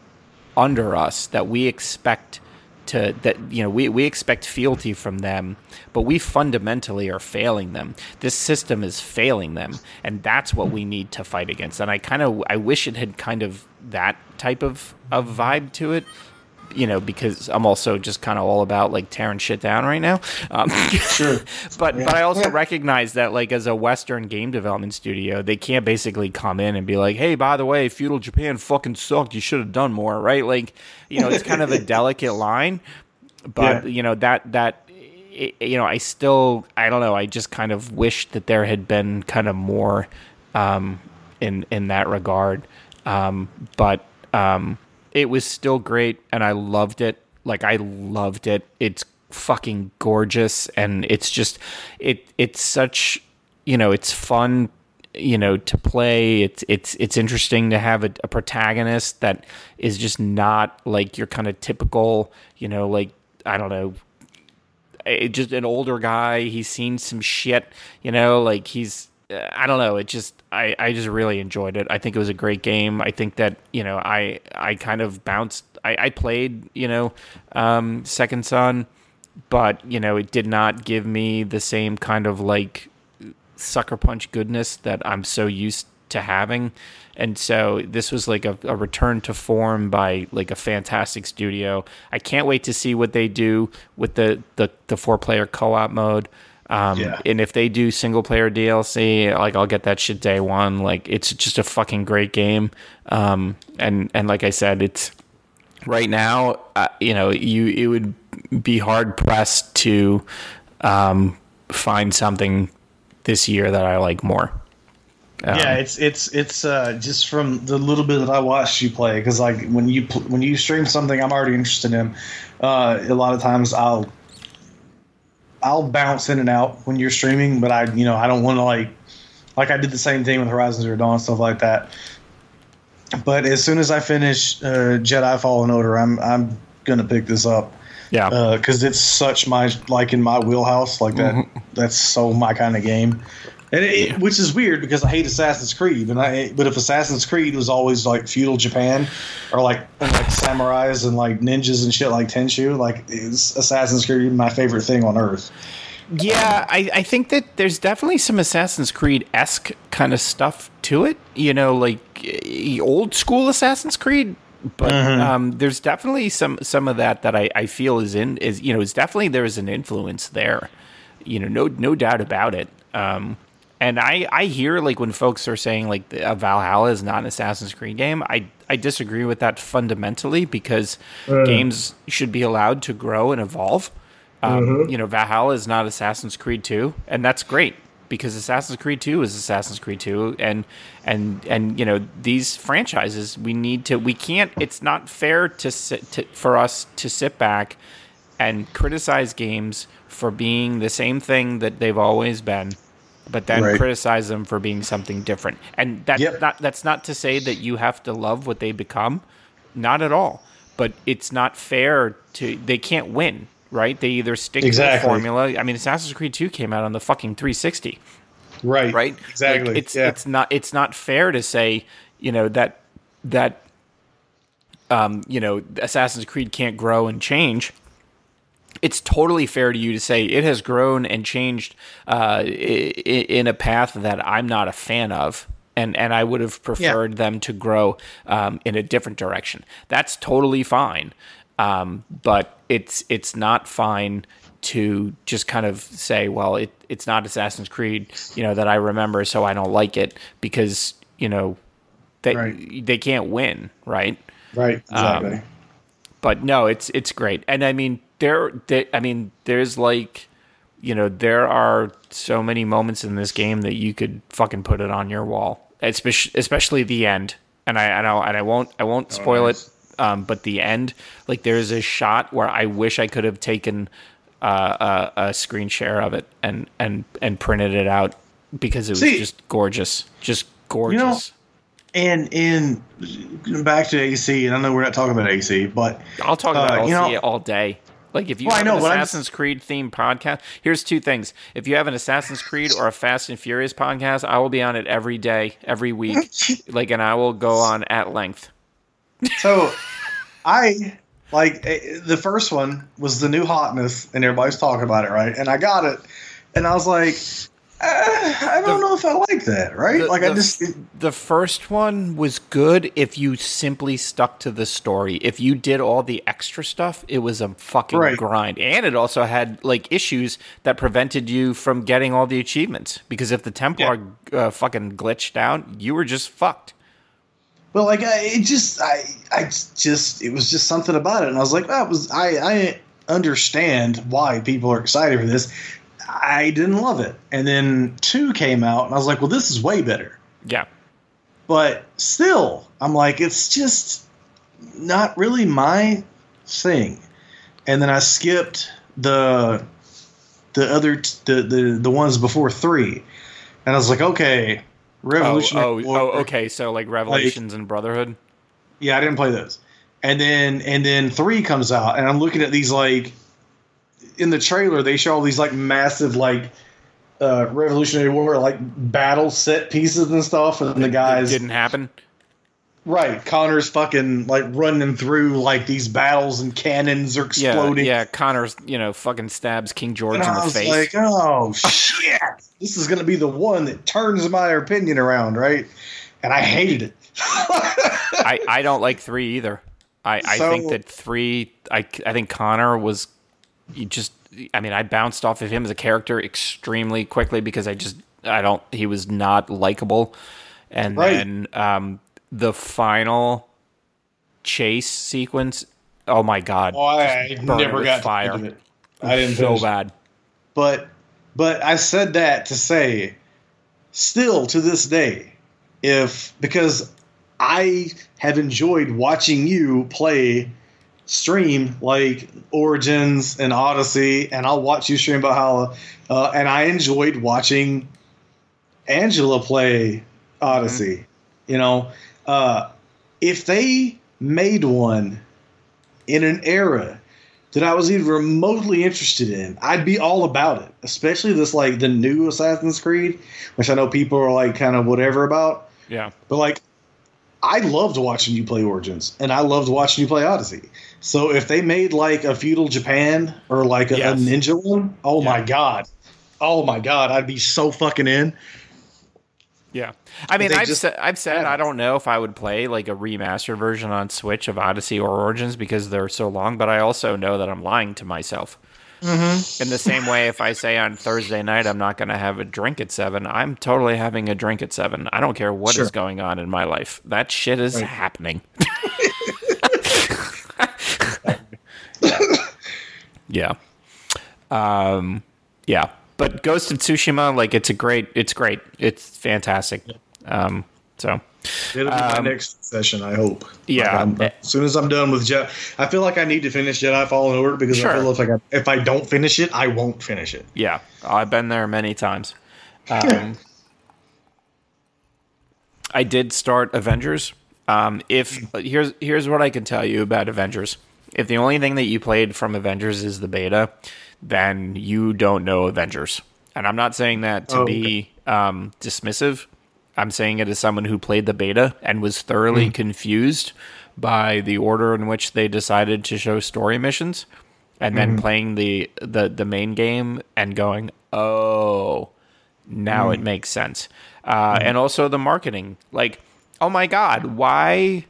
under us that we expect to that you know we, we expect fealty from them but we fundamentally are failing them. This system is failing them and that's what we need to fight against. And i kind of i wish it had kind of that type of of vibe to it you know, because I'm also just kind of all about like tearing shit down right now. Um, Sure. but Yeah. but I also recognize that like as a Western game development studio, they can't basically come in and be like, "Hey, by the way, feudal Japan fucking sucked. You should have done more." Right? Like, you know, it's kind of a delicate line, but Yeah. you know that that i- you know, I still I don't know. I just kind of wish that there had been kind of more um, in in that regard. Um, but um, it was still great, and I loved it. Like I loved it. It's fucking gorgeous, and it's just it. It's such you know, it's fun. You know, to play. It's it's it's interesting to have a, a protagonist that is just not like your kind of typical. You know, like I don't know, eh, just an older guy. He's seen some shit, you know, like he's I don't know, it just I I just really enjoyed it. I think it was a great game. I think that, you know, I I kind of bounced I, I played, you know, um Second Son, but, you know, it did not give me the same kind of like sucker punch goodness that I'm so used to having. And so this was like a, a return to form by like a fantastic studio. I can't wait to see what they do with the, the, the four player co op mode. Um, Yeah. And if they do single player DLC, like I'll get that shit day one. Like it's just a fucking great game. Um, and and like I said, it's right now. Uh, you know, you it would be hard pressed to um, find something this year that I like more. Um, yeah, it's it's it's uh, just from the little bit that I watched you play because like when you pl- when you stream something I'm already interested in, uh, a lot of times I'll I'll bounce in and out when you're streaming, but I you know I don't want to like like I did the same thing with Horizon Zero Dawn stuff like that. But as soon as I finish uh, Jedi Fallen Order, I'm I'm gonna pick this up yeah. because it's such my like in my wheelhouse like that Mm-hmm. that's so my kind of game and it, it- which is weird because i hate assassin's creed and i but if assassin's creed was always like feudal japan or like and, like samurais and like ninjas and shit like Tenchu like is assassin's creed my favorite thing on earth Yeah, I, I think that there's definitely some Assassin's Creed esque kind of stuff to it. You know, like eh, old school Assassin's Creed. But um, there's definitely some some of that that I, I feel is in is you know is definitely there is an influence there. You know, no no doubt about it. Um, and I I hear like when folks are saying like the, uh, Valhalla is not an Assassin's Creed game. I I disagree with that fundamentally because games should be allowed to grow and evolve. Um, You know, Valhalla is not Assassin's Creed 2, and that's great because Assassin's Creed 2 is Assassin's Creed 2, and and and you know these franchises we need to we can't. It's not fair to sit to, for us to sit back and criticize games for being the same thing that they've always been. But then Right. criticize them for being something different, and that Yep. not, that's not to say that you have to love what they become, not at all. But it's not fair to they can't win, right? They either stick to the Exactly. formula. I mean, Assassin's Creed Two came out on the fucking 360, right right? exactly Like, it's yeah. it's not it's not fair to say you know that that um, you know Assassin's Creed can't grow and change. It's totally fair to you to say it has grown and changed uh, in a path that I'm not a fan of. And, and I would have preferred them to grow um, in a different direction. That's totally fine, um, but it's it's not fine to just kind of say, well, it, it's not Assassin's Creed, you know, that I remember, so I don't like it because you know they Right. they can't win, right? right exactly um, but no, it's it's great, and I mean there, there, I mean there's like, you know, there are so many moments in this game that you could fucking put it on your wall, especially especially the end, and I I, and I won't I won't spoil nice. it, um, but the end, like there's a shot where I wish I could have taken uh, a, a screen share of it and and and printed it out because it was See- just gorgeous, just gorgeous. and in back to ac and i know we're not talking about ac but I'll talk about Uh, you know- all day. Like if you Well, I know, an Assassin's Creed themed podcast, here's two things. If you have an Assassin's Creed or a Fast and Furious podcast, I will be on it every day, every week. like, and I will go on at length. So, I like eh, the first one was the new hotness, and everybody's talking about it, right? And I got it, and I was like, I don't know if I like that. Right? The- like I just it- The first one was good if you simply stuck to the story. If you did all the extra stuff, it was a fucking Right. grind. And it also had like issues that prevented you from getting all the achievements. Because if the Templar uh, fucking glitched out, you were just fucked. But like I, it just I I just it was just something about it, and I was like, that was I I understand why people are excited for this. I didn't love it, and then two came out, and I was like, well, this is way better. Yeah. But still, I'm like, it's just not really my thing. And then I skipped the the other t- the the the ones before three, and I was like, okay, Oh, Revolutionary oh, oh, okay. So like Revelations and Brotherhood. Yeah, I didn't play those. And then and then three comes out, and I'm looking at these like in the trailer they show all these like massive like uh Revolutionary War like battle set pieces and stuff, and the It guys didn't happen. right Connor's fucking like running through like these battles and cannons are exploding. yeah. Connor's, you know, fucking stabs King George And in I the was face. like, oh shit, this is gonna be the one that turns my opinion around, right? And I hated it. I, I don't like three either. I, I think that three. I, I think Connor was. You just. I mean, I bounced off of him as a character extremely quickly because I just. I don't. He was not likable, and Right. then um, the final chase sequence. Oh my god! Oh, I never got fire. to of it. I didn't so finish bad. But but I said that to say still to this day if because I have enjoyed watching you play stream like Origins and Odyssey and I'll watch you stream Valhalla uh, and I enjoyed watching Angela play Odyssey you know uh, if they made one in an era that I was even remotely interested in, I'd be all about it. Especially this like the new Assassin's Creed, which I know people are like kind of whatever about. Yeah. But like I loved watching you play Origins and I loved watching you play Odyssey. So if they made like a feudal Japan or like a, Yes. a ninja one, oh my god. Oh my god, I'd be so fucking in. Yeah, I mean, I've just said, I've said haven't. I don't know if I would play like a remastered version on Switch of Odyssey or Origins because they're so long. But I also know that I'm lying to myself. Mm-hmm. In the same way, if I say on Thursday night I'm not going to have a drink at seven, I'm totally having a drink at seven. I don't care what is Sure. going on in my life. That shit is Right. happening. yeah. Um. Yeah. But Ghost of Tsushima, like, it's a great. It's great. It's fantastic. Um. So. It'll be my next session, I hope. Um, Yeah. Like, as soon as I'm done with Jedi, I feel like I need to finish Jedi Fallen Order because Sure. I feel like I, if I don't finish it, I won't finish it. Yeah, I've been there many times. Um, I did start Avengers. Um, if here's here's what I can tell you about Avengers. If the only thing that you played from Avengers is the beta, then you don't know Avengers. And I'm not saying that to Oh, be um, dismissive. I'm saying it as someone who played the beta and was thoroughly hmm. confused by the order in which they decided to show story missions, and then mm-hmm. playing the, the the main game and going, oh, now it mm. makes sense. Uh, mm-hmm. And also the marketing, like, oh my god, why?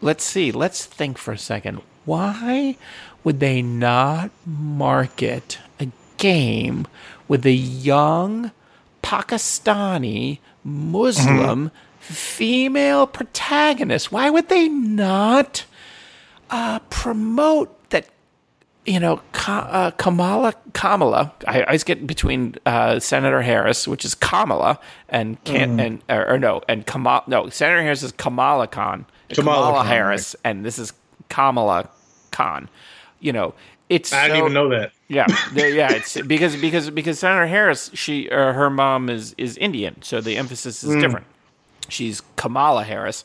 Let's see. Let's think for a second. Why would they not market a game with a young Pakistani Muslim female protagonist? Why would they not uh, promote that? You know, Ka- uh, Kamala, Kamala. I always get between uh, Senator Harris, which is Kamala, and can and or, or no, and Kamala. No, Senator Harris is Kamala Khan. Kamala Kamala, Khan, Harris, and this is Kamala Khan. You know, it's I didn't so- even know that. yeah, yeah. It's because because because Senator Harris, she uh, her mom is is Indian, so the emphasis is different. She's Kamala Harris,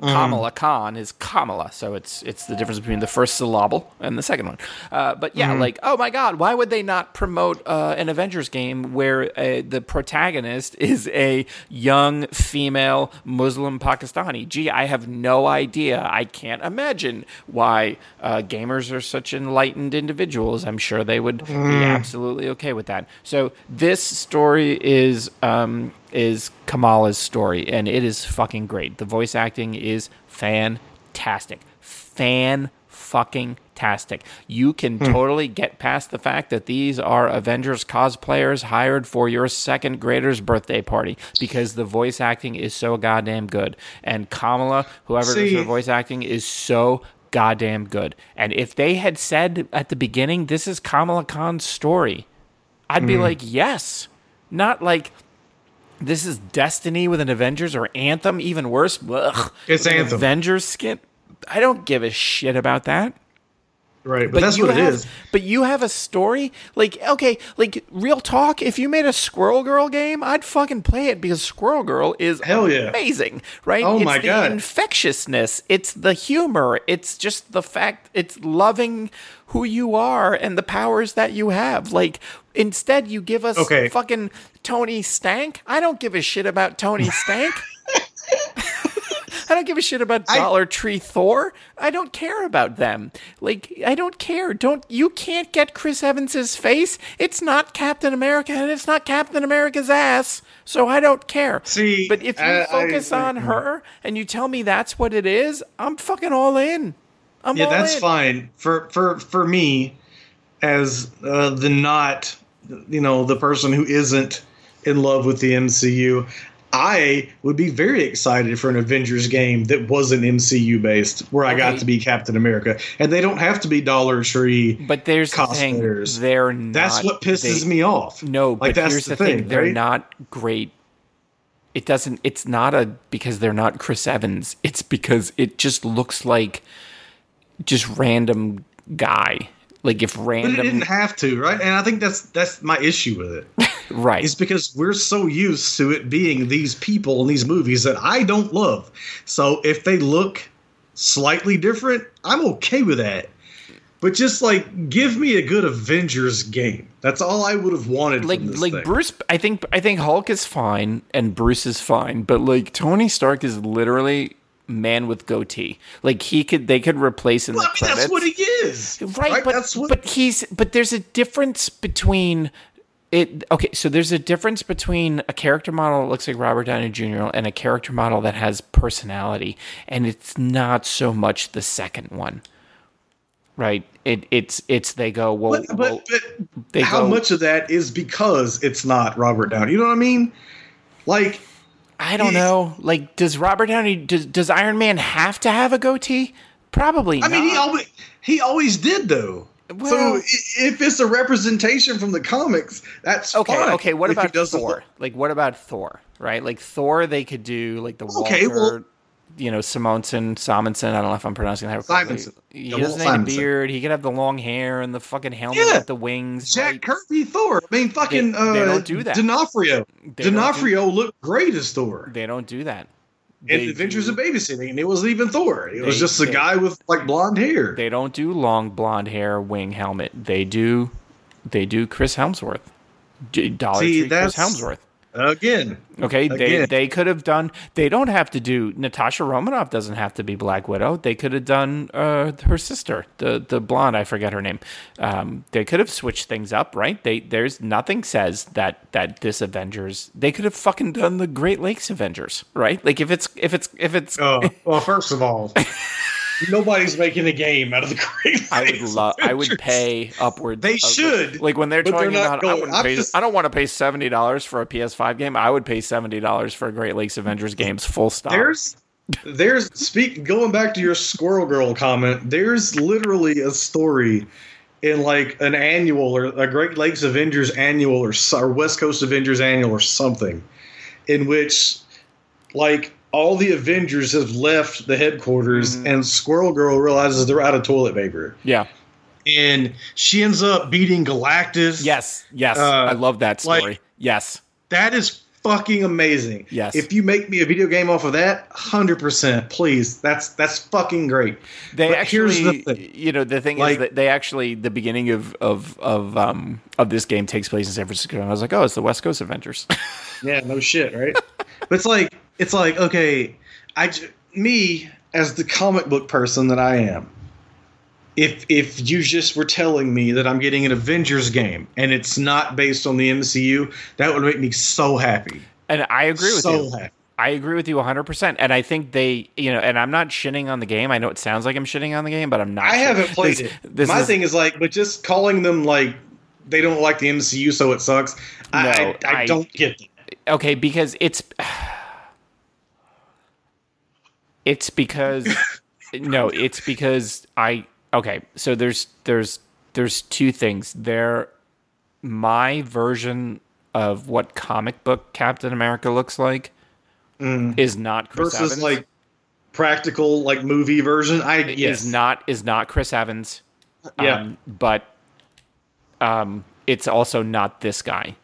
Kamala Khan is Kamala, so it's it's the difference between the first syllable and the second one. Uh, but yeah, like oh my god, why would they not promote uh, an Avengers game where uh, the protagonist is a young female Muslim Pakistani? Gee, I have no idea. I can't imagine why uh, gamers are such enlightened individuals. I'm sure they would be absolutely okay with that. So this story is. Um, is Kamala's story, and it is fucking great. The voice acting is fantastic. Fan fucking tastic. You can hmm. totally get past the fact that these are Avengers cosplayers hired for your second grader's birthday party because the voice acting is so goddamn good. And Kamala, whoever does her voice acting, is so goddamn good. And if they had said at the beginning, this is Kamala Khan's story, I'd be hmm. like, yes. Not like this is Destiny with an Avengers or Anthem, even worse. Ugh. It's an Anthem. Avengers skin. I don't give a shit about that. Right, but, that's you what have, it is. But you have a story, like okay, like real talk. If you made a Squirrel Girl game, I'd fucking play it because Squirrel Girl is Hell yeah. amazing, right? Oh it's my the God. infectiousness, it's the humor, it's just the fact, it's loving who you are and the powers that you have. Like instead, you give us Okay. fucking Tony Stank. I don't give a shit about Tony Stank. I don't give a shit about Dollar Tree Thor. I don't care about them. Like I don't care. Don't you can't get Chris Evans's face. It's not Captain America and it's not Captain America's ass. So I don't care. See, but if you I- I- focus on her and you tell me that's what it is, I'm fucking all in. I'm Yeah, all that's in. fine for for for me as uh, the not you know the person who isn't in love with the MCU. I would be very excited for an Avengers game that wasn't MCU based, where I got to be Captain America, and they don't have to be Dollar Tree. But there's the cosplayers. They're not. That's what pisses they- me off. No, like but that's here's the, the, thing, thing. they're right? not great. It doesn't. It's not a because they're not Chris Evans. It's because it just looks like just random guy. Like if random, But it didn't have to, right? And I think that's that's my issue with it. right? It's because we're so used to it being these people in these movies that I don't love. So if they look slightly different, I'm okay with that. But just like give me a good Avengers game. That's all I would have wanted. like like thing. Bruce. I think I think Hulk is fine and Bruce is fine, but like Tony Stark is literally man with goatee. Like he could, they could replace in Well, the I mean, credits. that's what he is, right, but that's what. but he's but there's a difference between it okay so there's a difference between a character model that looks like robert downey jr and a character model that has personality and it's not so much the second one right it it's it's they go well, but, well but, but how go- much of that is because it's not Robert Downey? You know what I mean? Like, i don't know like does robert downey does, does iron man have to have a goatee probably I mean, he always he always did though. Well- so if it's a representation from the comics, that's Okay, fine. okay. What If about Thor? look- Like, what about Thor? Right, like Thor, they could do like the Okay, Walter, well- you know, Simonson, Simonson. I don't know if I'm pronouncing that correctly. Simonson. He Yeah, doesn't need a beard. He could have the long hair and the fucking helmet Yeah. with the wings. Jack right? Kirby Thor. I mean, fucking They- uh, don't do that. D'Onofrio. They don't do- looked great as Thor. They don't do that. in Adventures do- of Babysitting, and it wasn't even Thor. It was just a guy with like blonde hair. They don't do long blonde hair, wing helmet. They do, they do Chris Hemsworth, Dollar See, Tree Chris that's- Helmsworth. Again, Okay, they Again. they could have done. They don't have to do. Natasha Romanoff doesn't have to be Black Widow. They could have done uh, her sister, the the blonde. I forget her name. Um, they could have switched things up, right? They there's nothing says that that this Avengers. They could have fucking done the Great Lakes Avengers, right? Like if it's if it's if it's. oh well. First of all, nobody's making a game out of the Great I would Lakes love. I would pay upwards. They should, Like when they're but they're talking about, I going. I'm pay. just- I don't want to pay seventy dollars for a PS5 game. I would pay seventy dollars for a Great Lakes Avengers games. Full stop. There's there's speak going back to your Squirrel Girl comment. There's literally a story in like an annual or a Great Lakes Avengers annual or, or West Coast Avengers annual or something, in which like all the Avengers have left the headquarters Mhm. and Squirrel Girl realizes they're out of toilet paper yeah. and she ends up beating Galactus. Yes, yes, Uh, I love that story. like- yes, that is fucking amazing. Yes. If you make me a video game off of that, hundred percent, please. That's that's fucking great. They But actually, here's the thing. you know, the thing is that they actually the beginning of of of um of this game takes place in San Francisco, and I was like, oh, it's the West Coast Avengers. Yeah, no shit, right? but it's like it's like okay, I j- me as the comic book person that I am. If if you just were telling me that I'm getting an Avengers game and it's not based on the MCU, that would make me so happy. and I agree with so you. happy. I agree with you 100%. And I think they, you know, and I'm not shitting on the game. I know it sounds like I'm shitting on the game, but I'm not. I haven't played this- it. This My is, thing is like, but just calling them like they don't like the MCU, so it sucks. I, No, I, I, I- don't get that. okay because it's it's because no it's because i okay so there's there's there's two things. There my version of what comic book captain america looks like is not chris versus evans. like practical like movie version. I yes, is not is not chris evans. Yeah. um, but um it's also not this guy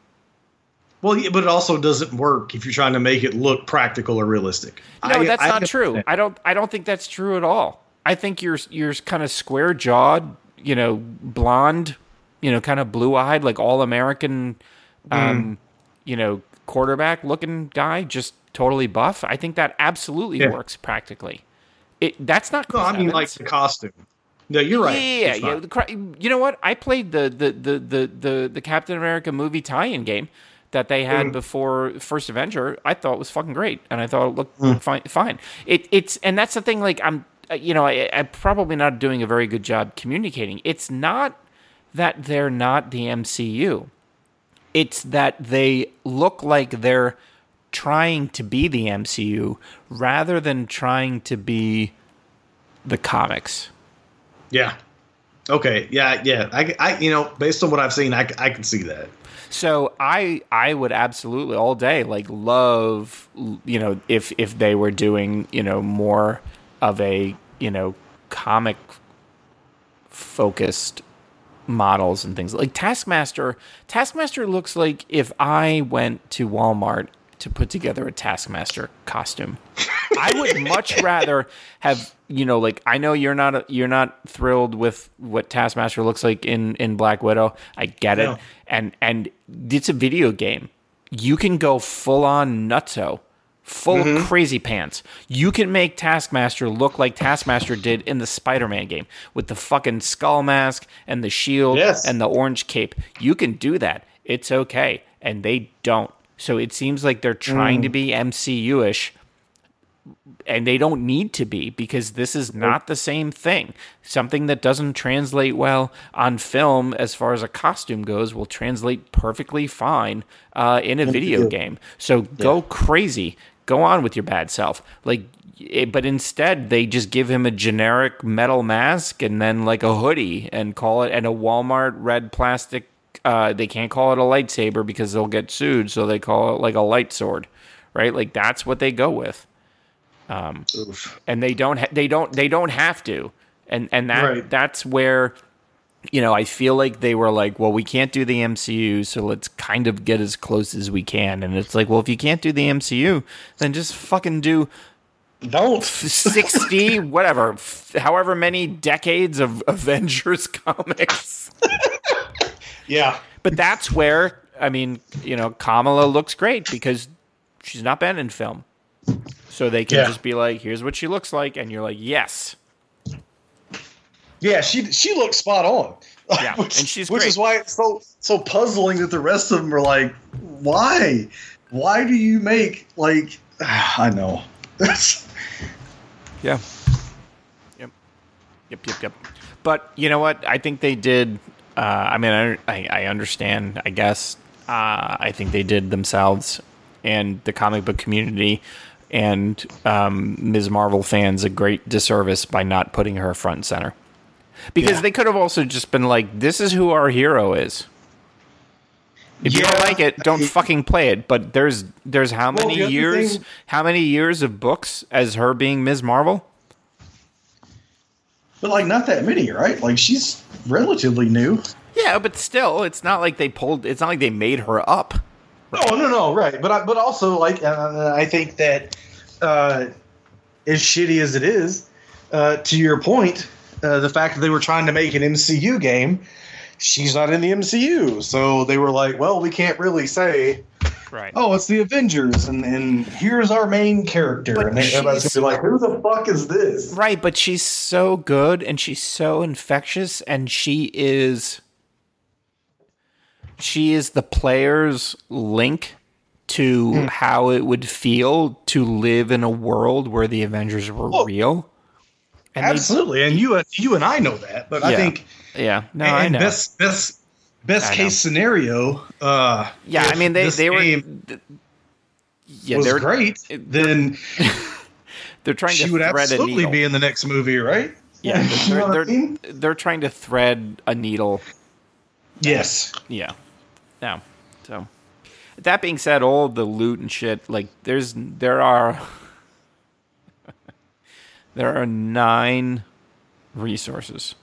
well, yeah, but it also doesn't work if you're trying to make it look practical or realistic. No, I- that's I not true. I don't. I don't think that's true at all. I think you're you're kind of square jawed, you know, blonde, you know, kind of blue eyed, like all American, Mm. um, you know, quarterback looking guy, just totally buff. I think that absolutely Yeah. works practically. It that's not. No, I mean like the costume. No, you're right. Yeah, yeah. cra- You know what? I played the the the the the, the Captain America movie tie-in game that they had Mm. before First Avenger. I thought was fucking great, and I thought it looked Mm. fine. Fine. It it's and that's the thing. Like I'm, uh, you know, I, I'm probably not doing a very good job communicating. It's not that they're not the MCU. It's that they look like they're trying to be the MCU rather than trying to be the comics. Yeah. Okay. Yeah. Yeah. I, I, you know, based on what I've seen, I, I can see that. So I I would absolutely all day like love you know if if they were doing you know more of a you know comic focused models and things like Taskmaster Taskmaster looks like if I went to Walmart to put together a Taskmaster costume. I would much rather have you know like I know you're not you're not thrilled with what Taskmaster looks like in in Black Widow. I get it. And and it's a video game. You can go full on nutso. Full mm-hmm. crazy pants. You can make Taskmaster look like Taskmaster did in the Spider-Man game with the fucking skull mask and the shield Yes. and the orange cape. You can do that. It's okay. And they don't. So it seems like they're trying to mm. be MCU ish, and they don't need to be because this is not the same thing. Something that doesn't translate well on film, as far as a costume goes, will translate perfectly fine uh, in a video game. So go crazy. Go on with your bad self. Like, it, but instead they just give him a generic metal mask and then like a hoodie and call it and a Walmart red plastic. Uh, they can't call it a lightsaber because they'll get sued, so they call it like a light sword, right? Like that's what they go with Um, Oof. and they don't ha- they don't they don't have to and and that Right. that's where you know I feel like they were like well we can't do the MCU so let's kind of get as close as we can and it's like well if you can't do the MCU then just fucking do Don't. 60 whatever f- however many decades of Avengers comics Yeah. but that's where I mean you know Kamala looks great because she's not been in film so they can Yeah. just be like here's what she looks like and you're like yes Yeah. She she looks spot on. Yeah, which, and she's which great. is why it's so so puzzling that the rest of them are like, why, why do you make like? I know. That's Yeah. Yep. Yep. Yep. Yep. But you know what? I think they did. Uh, I mean, I, I, I understand. I guess. Uh, I think they did themselves and the comic book community and um, Ms. Marvel fans a great disservice by not putting her front and center. Because Yeah. they could have also just been like, "This is who our hero is." If you don't like it, don't fucking play it. But there's there's how Well, many the years? thing- how many years of books as her being Ms. Marvel? but like not that many, right? Like she's relatively new. Yeah, but still, it's not like they pulled. It's not like they made her up. No, no, no, right. But I, but also like uh, I think that uh, as shitty as it is, uh, to your point, uh, the fact that they were trying to make an MCU game, she's not in the MCU, so they were like, well, we can't really say. Right. Oh, it's the Avengers, and, and here's our main character, But and everybody's gonna be like, "Who the fuck is this?" Right, but she's so good and she's so infectious and she is she is the player's link to Hmm. how it would feel to live in a world where the Avengers were Oh, real. And they- Absolutely, and you you and I know that, but I think yeah, no, and I know. best best best I know. case scenario. Uh, yeah, I mean they they were th- yeah, was they're great, then they're trying she to would thread absolutely be in the next movie, right? yeah, they're, know what I they're, mean? they're trying to thread a needle Yes. Yeah. No. So that being said, all the loot and shit, like there's there are there are nine resources.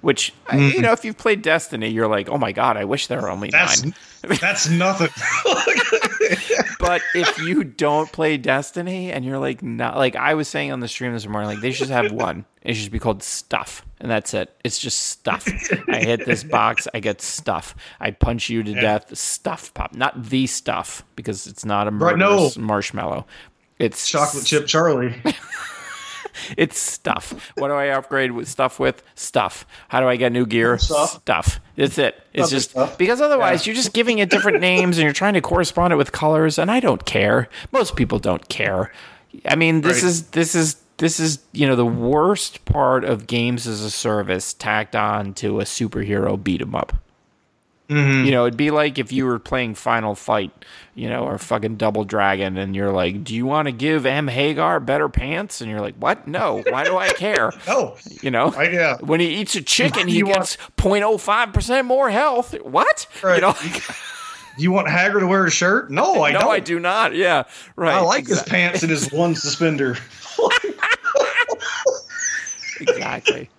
Which I- you know, if you've played Destiny, you're like, oh my god, I wish there were only That's nine. that's nothing. But if you don't play Destiny and you're like not like I was saying on the stream this morning, like they should have one. It should be called stuff. And that's it. It's just stuff. I hit this box, I get stuff. I punch you to death, stuff pop. Not the stuff, because it's not a Right, no. murderous marshmallow. It's Chocolate chip Charlie. It's stuff. What do I upgrade with stuff with? Stuff. How do I get new gear? Stuff. Stuff. It's it. It's just stuff. because otherwise you're just giving it different names and you're trying to correspond it with colors, and I don't care. Most people don't care. I mean, this Right. is this is this is you know the worst part of games as a service tacked on to a superhero beat 'em up. Mm-hmm. You know, it'd be like if you were playing Final Fight, you know, or fucking Double Dragon, and you're like, "Do you want to give M Haggar better pants?" And you're like, "What? No. Why do I care?" Oh, You know, I- yeah. when he eats a chicken, he gets 0.05 percent more health. What? You Right. know, you want Hagrid to wear a shirt? No, I no, don't. I do not. Yeah, right. I like his pants and his one suspender. exactly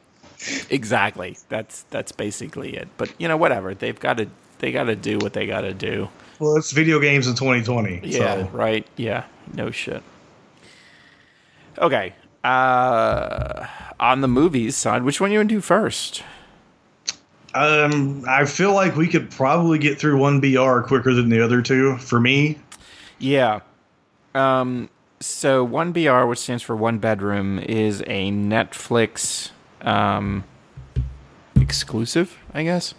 exactly. That's that's basically it. But you know whatever. They've got to they got to do what they got to do. Well, it's video games in 2020. yeah So. right? Yeah. No shit. Okay. Uh on the movies side which one you want to do first? Um, I feel like we could probably get through one BR quicker than the other two. For me, yeah. Um so 1br which stands for one bedroom is a netflix um exclusive i guess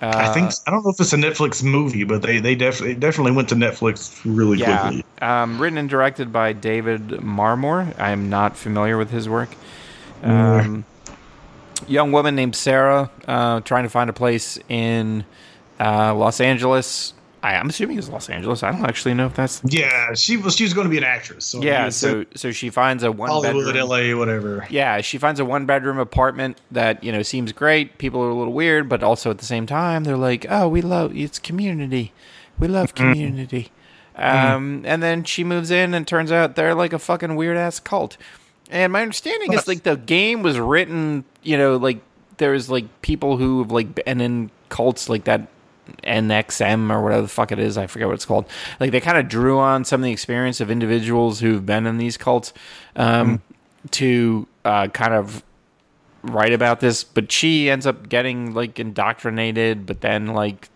I think I don't know if it's a Netflix movie, but they they definitely definitely went to Netflix really Yeah. quickly. Um, written and directed by David Marmor. I am not familiar with his work. Mm. Um, young woman named Sarah uh, trying to find a place in uh, Los Angeles. I, I'm assuming it's Los Angeles. I don't actually know if that's. Yeah, she was she was going to be an actress. So Yeah, so so she finds a one Hollywood, bedroom. LA, whatever. Yeah, she finds a one bedroom apartment that, you know, seems great. People are a little weird, but also at the same time, they're like, oh, we love it's community. We love community. Um, and then she moves in and turns out they're like a fucking weird ass cult. And my understanding is like the game was written, you know, like there's like people who have like been in cults like that NXIVM or whatever the fuck it is. I forget what it's called. Like they kind of drew on some of the experience of individuals who've been in these cults um, to uh, kind of write about this. But she ends up getting like indoctrinated. But then like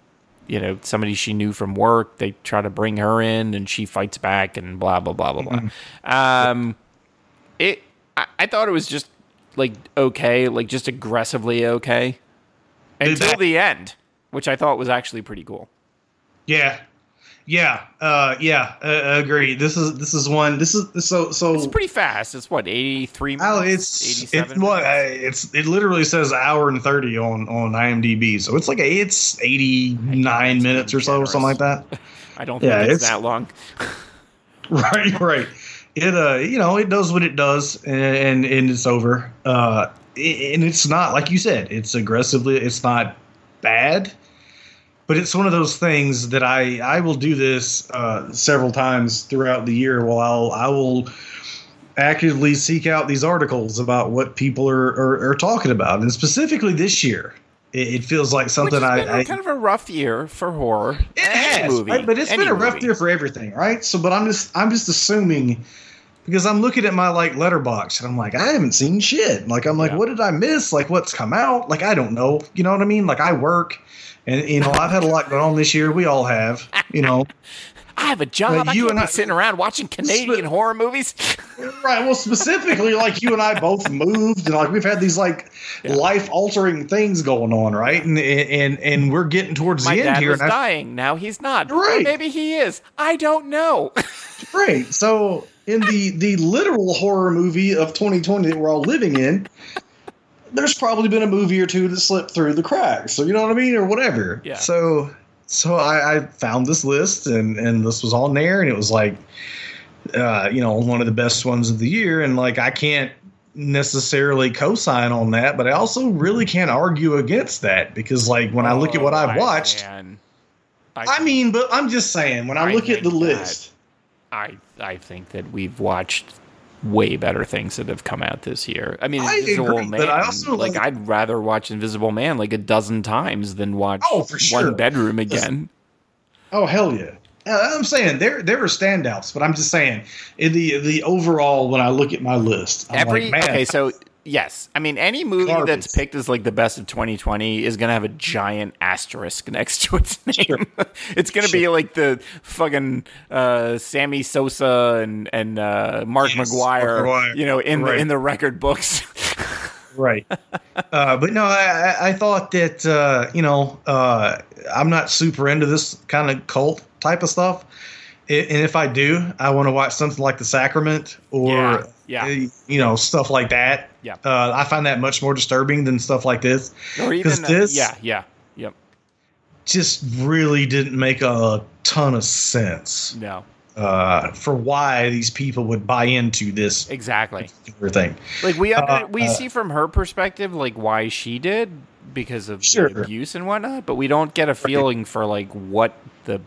you know somebody she knew from work, they try to bring her in, and she fights back and blah blah blah blah blah. Um, it I, I thought it was just like okay, like just aggressively okay until the end, which I thought was actually pretty cool. Yeah, yeah, uh, yeah. Uh, agree. This is this is one. This is so so. It's pretty fast. It's what eighty three minutes. Oh, it's it's 87 what uh, it's it literally says hour and thirty on on IMDb, so it's like a it's eighty nine minutes or so, generous. something like that. I don't think yeah, it's, it's- that long. right, right. It uh, you know, it does what it does, and and it's over. Uh, and it's not like you said. It's aggressively. It's not bad, but it's one of those things that I I will do this uh, several times throughout the year. Well, I'll I will actively seek out these articles about what people are, are, are talking about, and specifically this year. It, it feels like something I, been I kind of a rough year for horror. It has, movie, right? but it's been a rough movie. year for everything, right? So, but I'm just I'm just assuming because I'm looking at my like Letterboxd and I'm like I haven't seen shit. Like I'm like, Yeah. what did I miss? Like what's come out? Like I don't know. You know what I mean? Like I work, and you know I've had a lot going on this year. We all have. You know, I have a job. I you and I- sitting around watching Canadian Sp- horror movies. right? Well, specifically, like you and I both moved, and like we've had these like Yeah. life altering things going on, right? And and and we're getting towards My the end here, and I dying. Now he's not. Or Right. maybe he is. I don't know. right. So in the the literal horror movie of 2020 that we're all living in, there's probably been a movie or two that slipped through the cracks. So you know what I mean, or whatever. Yeah. So so I, I found this list and and this was on there and it was like, uh, you know, one of the best ones of the year and like I can't necessarily co-sign on that but i also really can't argue against that because like when i look at what Oh, i've I watched can. i mean but i'm just saying when i, I look at the list I I think that we've watched way better things that have come out this year. I mean, I Invisible agree, Man. but I also like, like- I'd rather watch Invisible Man like a dozen times than watch Oh, for sure. One Bedroom again. Oh hell yeah! Uh, I'm saying there there were standouts, but I'm just saying in the the overall when I look at my list, I'm Every like, man, okay, so yes, I mean any movie Garbage. that's picked as like the best of 2020 is gonna have a giant asterisk next to its name. Sure. it's gonna be like the fucking uh, Sammy Sosa and and uh, Mark Yes, McGwire, Mark you know, in Right. the in the record books. right. uh, but no, I, I- thought that uh, you know uh, I'm not super into this kind of cult type of stuff, I- and if I do, I want to watch something like The Sacrament or Yeah, yeah. uh, you know stuff like that. Yeah. uh, I find that much more disturbing than stuff like this. or even uh, this- yeah, yeah, yep. Just really didn't make a ton of sense. No, uh, for why these people would buy into this exactly. thing. Like we under, Uh, we uh, see from her perspective like why she did because of Sure. the abuse and whatnot, but we don't get a feeling for like what the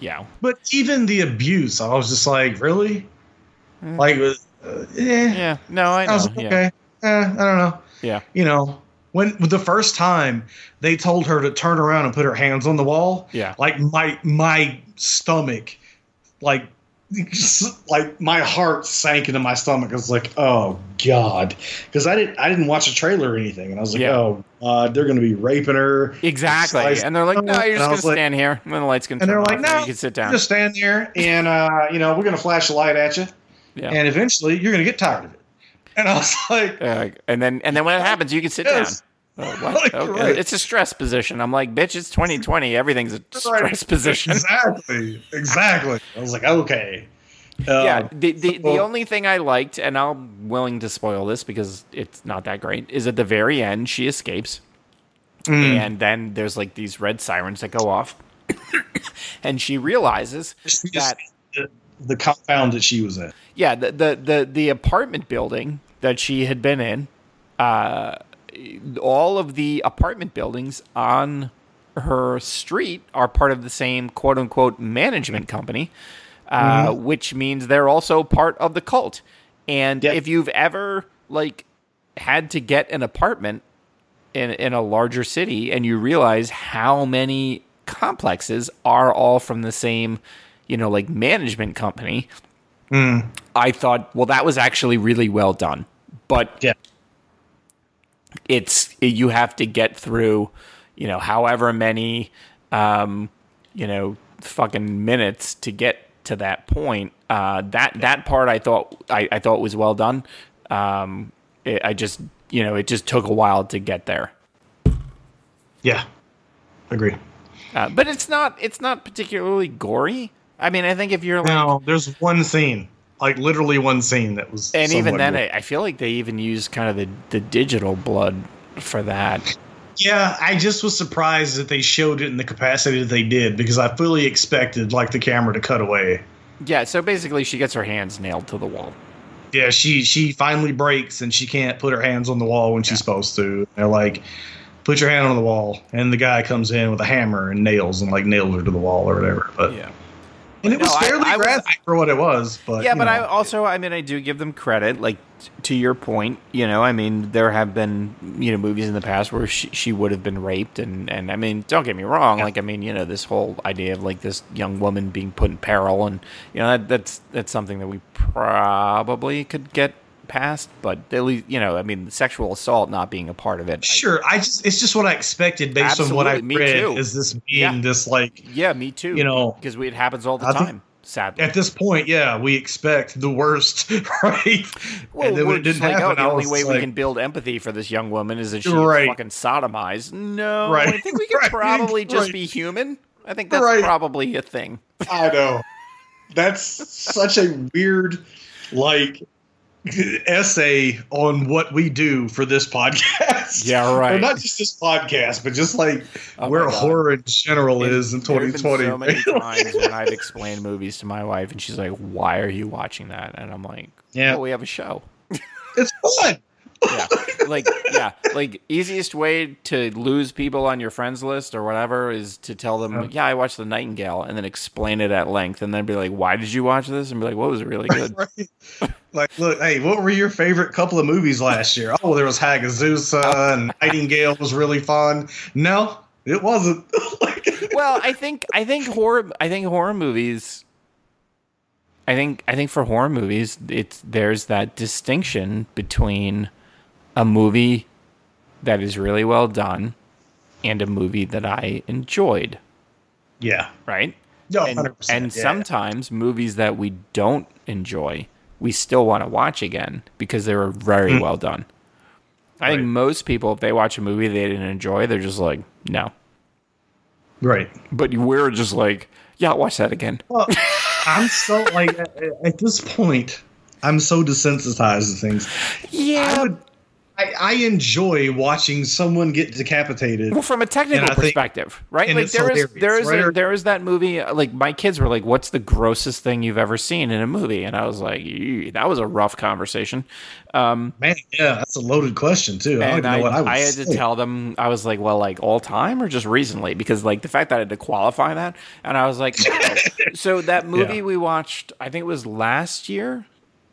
yeah But even the abuse, I was just like, really? Mm. Like, uh, eh. yeah no I I was like, yeah okay, eh, I don't know. yeah You know, when the first time they told her to turn around and put her hands on the wall, yeah like my my stomach, like. Like my heart sank into my stomach. I was like, "Oh God," because I didn't, I didn't watch a trailer or anything, and I was like, Yeah. "Oh God, they're going to be raping her." exactly and they're like no you're just gonna was like- stand here when the lights gonna And turn they're like, and "No, you can sit down Just stand there, and uh, you know, we're going to flash a light at you, yeah and eventually you're going to get tired of it." And I was like, Uh, and then and then when it happens you can sit Yes. down Oh, what? Like, Okay. It's a stress position. I'm like, bitch, it's 2020. Everything's a stress Right. position. Exactly, exactly. I was like, okay. Um, yeah, the the, the only thing I liked, and I'm willing to spoil this because it's not that great, is at the very end she escapes, mm, and then there's like these red sirens that go off, and she realizes that the, compound that she was in. yeah, the the the, the apartment building that she had been in, uh, all of the apartment buildings on her street are part of the same quote unquote management company, uh, which means they're also part of the cult. And Yep. if you've ever like had to get an apartment in in a larger city and you realize how many complexes are all from the same, you know, like management company, Mm, I thought, well, that was actually really well done. But yeah, it's you have to get through, you know, however many, um, you know, fucking minutes to get to that point. Uh, that that part I thought I, I thought was well done. Um, it, I just you know it just took a while to get there. yeah. Agree. Uh, but it's not it's not particularly gory. I mean, I think if you're like, Now, there's one scene, like literally one scene that was, and even then. I, I feel like they even use kind of the the digital blood for that. yeah, I just was surprised that they showed it in the capacity that they did because I fully expected like the camera to cut away. Yeah, so basically, she gets her hands nailed to the wall. Yeah, she she finally breaks and she can't put her hands on the wall when she's supposed to. They're like, put your hand on the wall, and the guy comes in with a hammer and nails and like nails her to the wall or whatever. But Yeah. And it was No, I- fairly I was- graphic for what it was. But yeah, but know. I also, I mean, I do give them credit. Like t- to your point, you know, I mean, there have been you know movies in the past where she, she would have been raped, and and I mean, don't get me wrong. Like, I mean, you know, this whole idea of like this young woman being put in peril, and you know, that, that's that's something that we probably could get past. But at least, you know, I mean, sexual assault not being a part of it. Sure, I just it's just what I expected based on what I me read. too. Is this being Yeah. this like yeah, me too. You know, because it happens all the I think- time. Sadly, at this point? Yeah, we expect the worst, right? Well, and then we're when it didn't like, oh, happen, oh, the only was way we can build empathy for this young woman is that she Right. fucking sodomized. No, Right. I think we can Right. probably just Right. be human. I think that's Right. probably a thing. I know. That's such a weird, like, essay on what we do for this podcast. Yeah, right. Or not just this podcast, but just like Oh where horror in general is in There have been 2020. so many times when I've explained movies to my wife, and she's like, "Why are you watching that?" And I'm like, Yeah. "Oh, we have a show." it's fun. yeah like yeah like easiest way to lose people on your friends list or whatever is to tell them yeah i watched the nightingale and then explain it at length and then be like why did you watch this and be like what was it really good Right. Like, look, hey, what were your favorite couple of movies last year? Oh, there was Hagazussa and Nightingale was really fun. No, it wasn't. like, well i think i think horror i think horror movies i think i think for horror movies it's there's that distinction between a movie that is really well done and a movie that i enjoyed yeah. right No, and, 100%, and yeah. sometimes movies that we don't enjoy, we still want to watch again because they were very hmm. well done. I think. Most people, if they watch a movie they didn't enjoy, they're just like, no. Right. But we're just like, yeah, I'll watch that again. Well, I'm so like at, at this point, I'm so desensitized to things. Yeah. I would, I, I enjoy watching someone get decapitated. well, from a technical I think- perspective, right? Like there is, there is right? a, there is that movie. Like my kids were like, "What's the grossest thing you've ever seen in a movie?" And I was like, "That was a rough conversation." Um, Man, yeah, that's a loaded question too. I don't I, know what I would I had to tell them I was like, well, like all time or just recently, because like the fact that I had to qualify that, and I was like, so that movie Yeah. we watched, I think it was last year.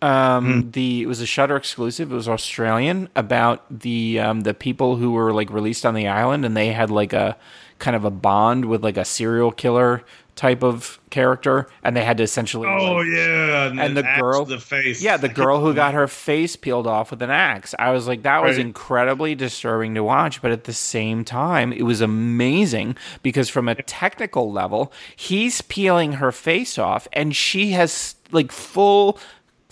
Um, Hmm. the it was a Shutter exclusive. It was Australian about the um, the people who were like released on the island, and they had like a kind of a bond with like a serial killer type of character, and they had to essentially Oh like, yeah, and, and the girl- the face. yeah, the girl who got her face peeled off with an axe. I was like, that was incredibly disturbing to watch, but at the same time, it was amazing because from a technical level, he's peeling her face off and she has like full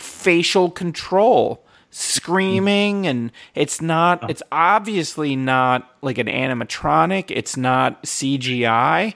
facial control screaming and it's not oh. it's obviously not like an animatronic it's not cgi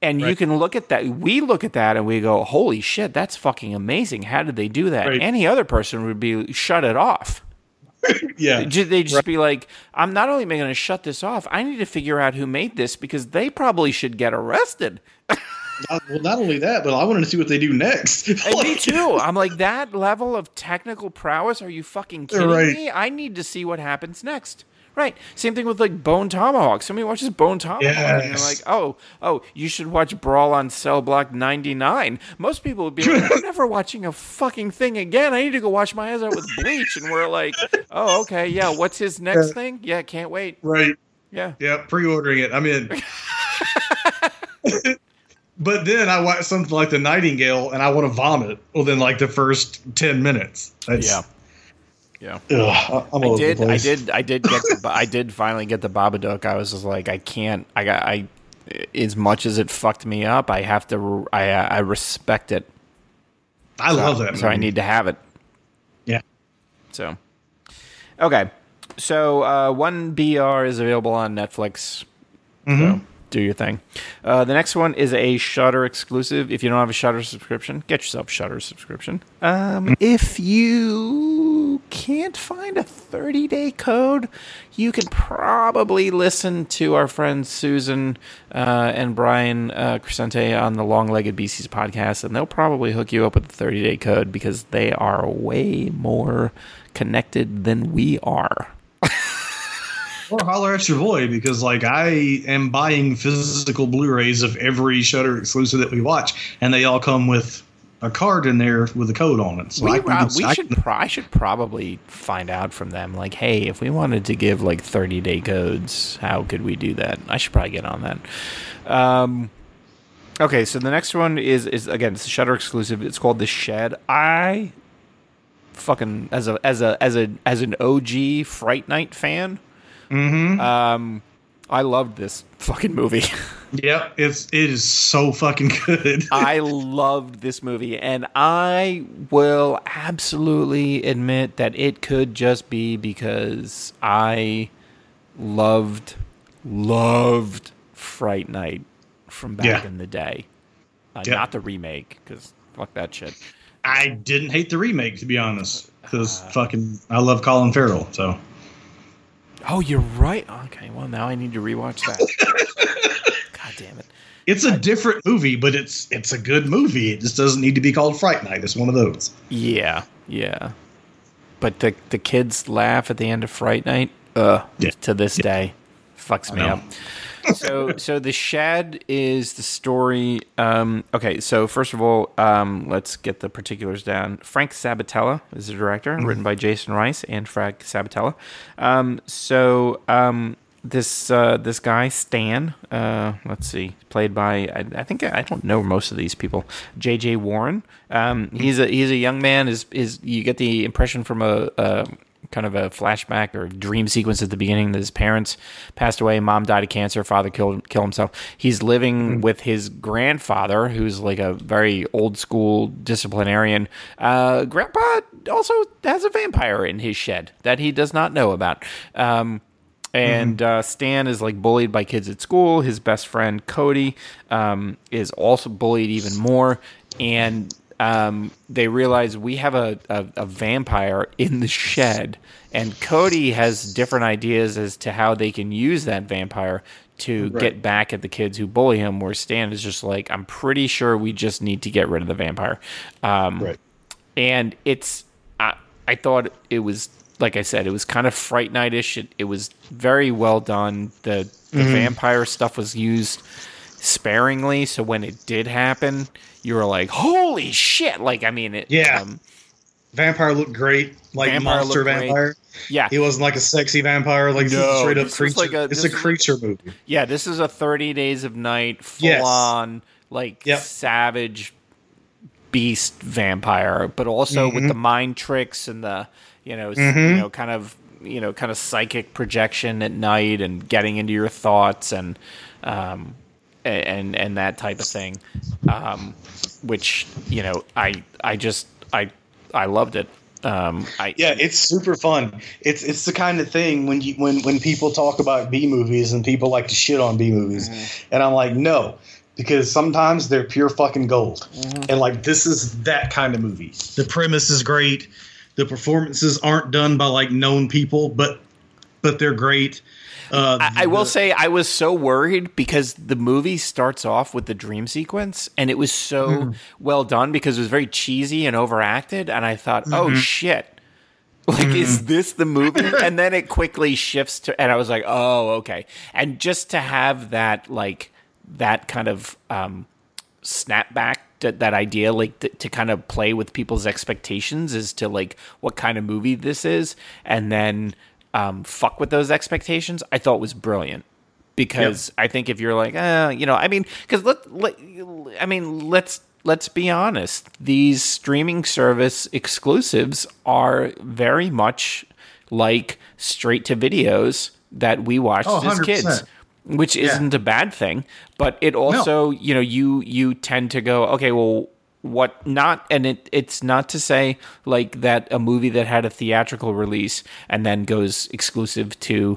and you can look at that we look at that and we go holy shit that's fucking amazing. How did they do that? Right. any other person would be shut it off. Yeah, they just be like i'm not only going to shut this off i need to figure out who made this because they probably should get arrested Not- well, not only that, but I wanted to see what they do next. And me too. I'm like that level of technical prowess. Are you fucking kidding Right. me? I need to see what happens next. Right. Same thing with like Bone Tomahawk. Somebody watches Bone Tomahawk and you're like, oh, oh, you should watch Brawl on Cell Block 99. Most people would be like, I'm never watching a fucking thing again. I need to go wash my eyes out with bleach. And we're like, oh, okay, yeah. What's his next thing? Yeah, can't wait. Right. Yeah. Yeah, pre-ordering it. I'm in. But then I watch something like The Nightingale, and I want to vomit within like the first ten minutes. That's, Yeah. Yeah. Ugh, I'm I over the did. I did. I did get. The, I did finally get the Babadook. I was just like, I can't. I got. I. As much as it fucked me up, I have to. I. I respect it. I love that. So I need to have it. Yeah. So. Okay. So uh, one BR is available on Netflix. So do your thing. Uh, the next one is a Shutter exclusive. If you don't have a Shutter subscription, get yourself Shutter subscription. Um, if you can't find a 30 day code, you can probably listen to our friends Susan uh, and Brian uh, Crecente on the Long Legged BCs podcast, and they'll probably hook you up with a 30 day code because they are way more connected than we are. Or holler at your boy because like I am buying physical Blu-rays of every Shutter exclusive that we watch, and they all come with a card in there with a code on it. So we, I can, uh, we I should pro- I should probably find out from them like hey if we wanted to give like 30 day codes how could we do that? I should probably get on that. Um okay so the next one is is again it's a Shutter exclusive. It's called The Shed. I fucking as a as a as a as an OG Fright Night fan Mhm. um I loved this fucking movie Yep, it's it is so fucking good. I loved this movie, and I will absolutely admit that it could just be because I loved, loved Fright Night from back Yeah. in the day. Uh, Yeah. Not the remake, because fuck that shit. I didn't hate the remake to be honest, because fucking I love Colin Farrell. So Oh, you're right. Okay, well now I need to rewatch that. God damn it. it's a different movie, but it's it's a good movie. It just doesn't need to be called Fright Night. It's one of those. Yeah, yeah. But the the kids laugh at the end of Fright Night. Uh, Yeah. to this day, fucks me up. So so the shed is the story. Um, okay, so first of all, um, let's get the particulars down. Frank Sabatella is the director, written by Jason Rice and Frank Sabatella. Um, so um, this uh, this guy Stan, uh, let's see, played by I, I think I don't know most of these people. J.J. Warren. Um, he's a he's a young man. Is is you get the impression from a. a kind of a flashback or dream sequence at the beginning that his parents passed away. Mom died of cancer. Father killed killed himself. He's living with his grandfather, who's like a very old school disciplinarian. Uh, Grandpa also has a vampire in his shed that he does not know about. Um, and uh, Stan is like bullied by kids at school. His best friend Cody um, is also bullied even more, and um, they realize we have a, a, a vampire in the shed, and Cody has different ideas as to how they can use that vampire to get back at the kids who bully him. Where Stan is just like, I'm pretty sure we just need to get rid of the vampire. Um, Right. and it's I, I thought it was like I said, it was kind of Fright Nightish. It, it was very well done. The the Mm-hmm. vampire stuff was used sparingly, so when it did happen, you were like, "Holy shit!" Like I mean, it. Yeah. um, Vampire looked great, like Vampire monster looked great. vampire. yeah, He wasn't like a sexy vampire, like No, straight up creature. like a- it's a creature movie. yeah. This is a Thirty Days of Night, full Yes. on like Yep. savage beast vampire, but also with Mm-hmm. the mind tricks and the you know s- you know kind of you know kind of psychic projection at night and getting into your thoughts and um and and that type of thing, um, which you know I I just I I loved it. Um, I Yeah, it's super fun. It's it's the kind of thing when you when when people talk about B movies and people like to shit on B movies, and I'm like, no, because sometimes they're pure fucking gold, and like this is that kind of movie. The premise is great. The performances aren't done by like known people, but but they're great. Uh, I, I will the- say I was so worried because the movie starts off with the dream sequence and it was so Hmm. well done because it was very cheesy and overacted and I thought, Mm-hmm. oh shit. Like, is this the movie? and then it quickly shifts to, and I was like, oh, okay. And just to have that, like, that kind of um, snapback, to, that idea, like, to, to kind of play with people's expectations as to, like, what kind of movie this is, and then um, fuck with those expectations, I thought was brilliant because I think if you're like, uh, you know, I mean, because let, let, I mean, let's let's be honest, these streaming service exclusives are very much like straight to videos that we watched Oh, as kids. 100%. Which isn't a bad thing, but it also, you know, you you tend to go, okay, well, what not and it it's not to say like that a movie that had a theatrical release and then goes exclusive to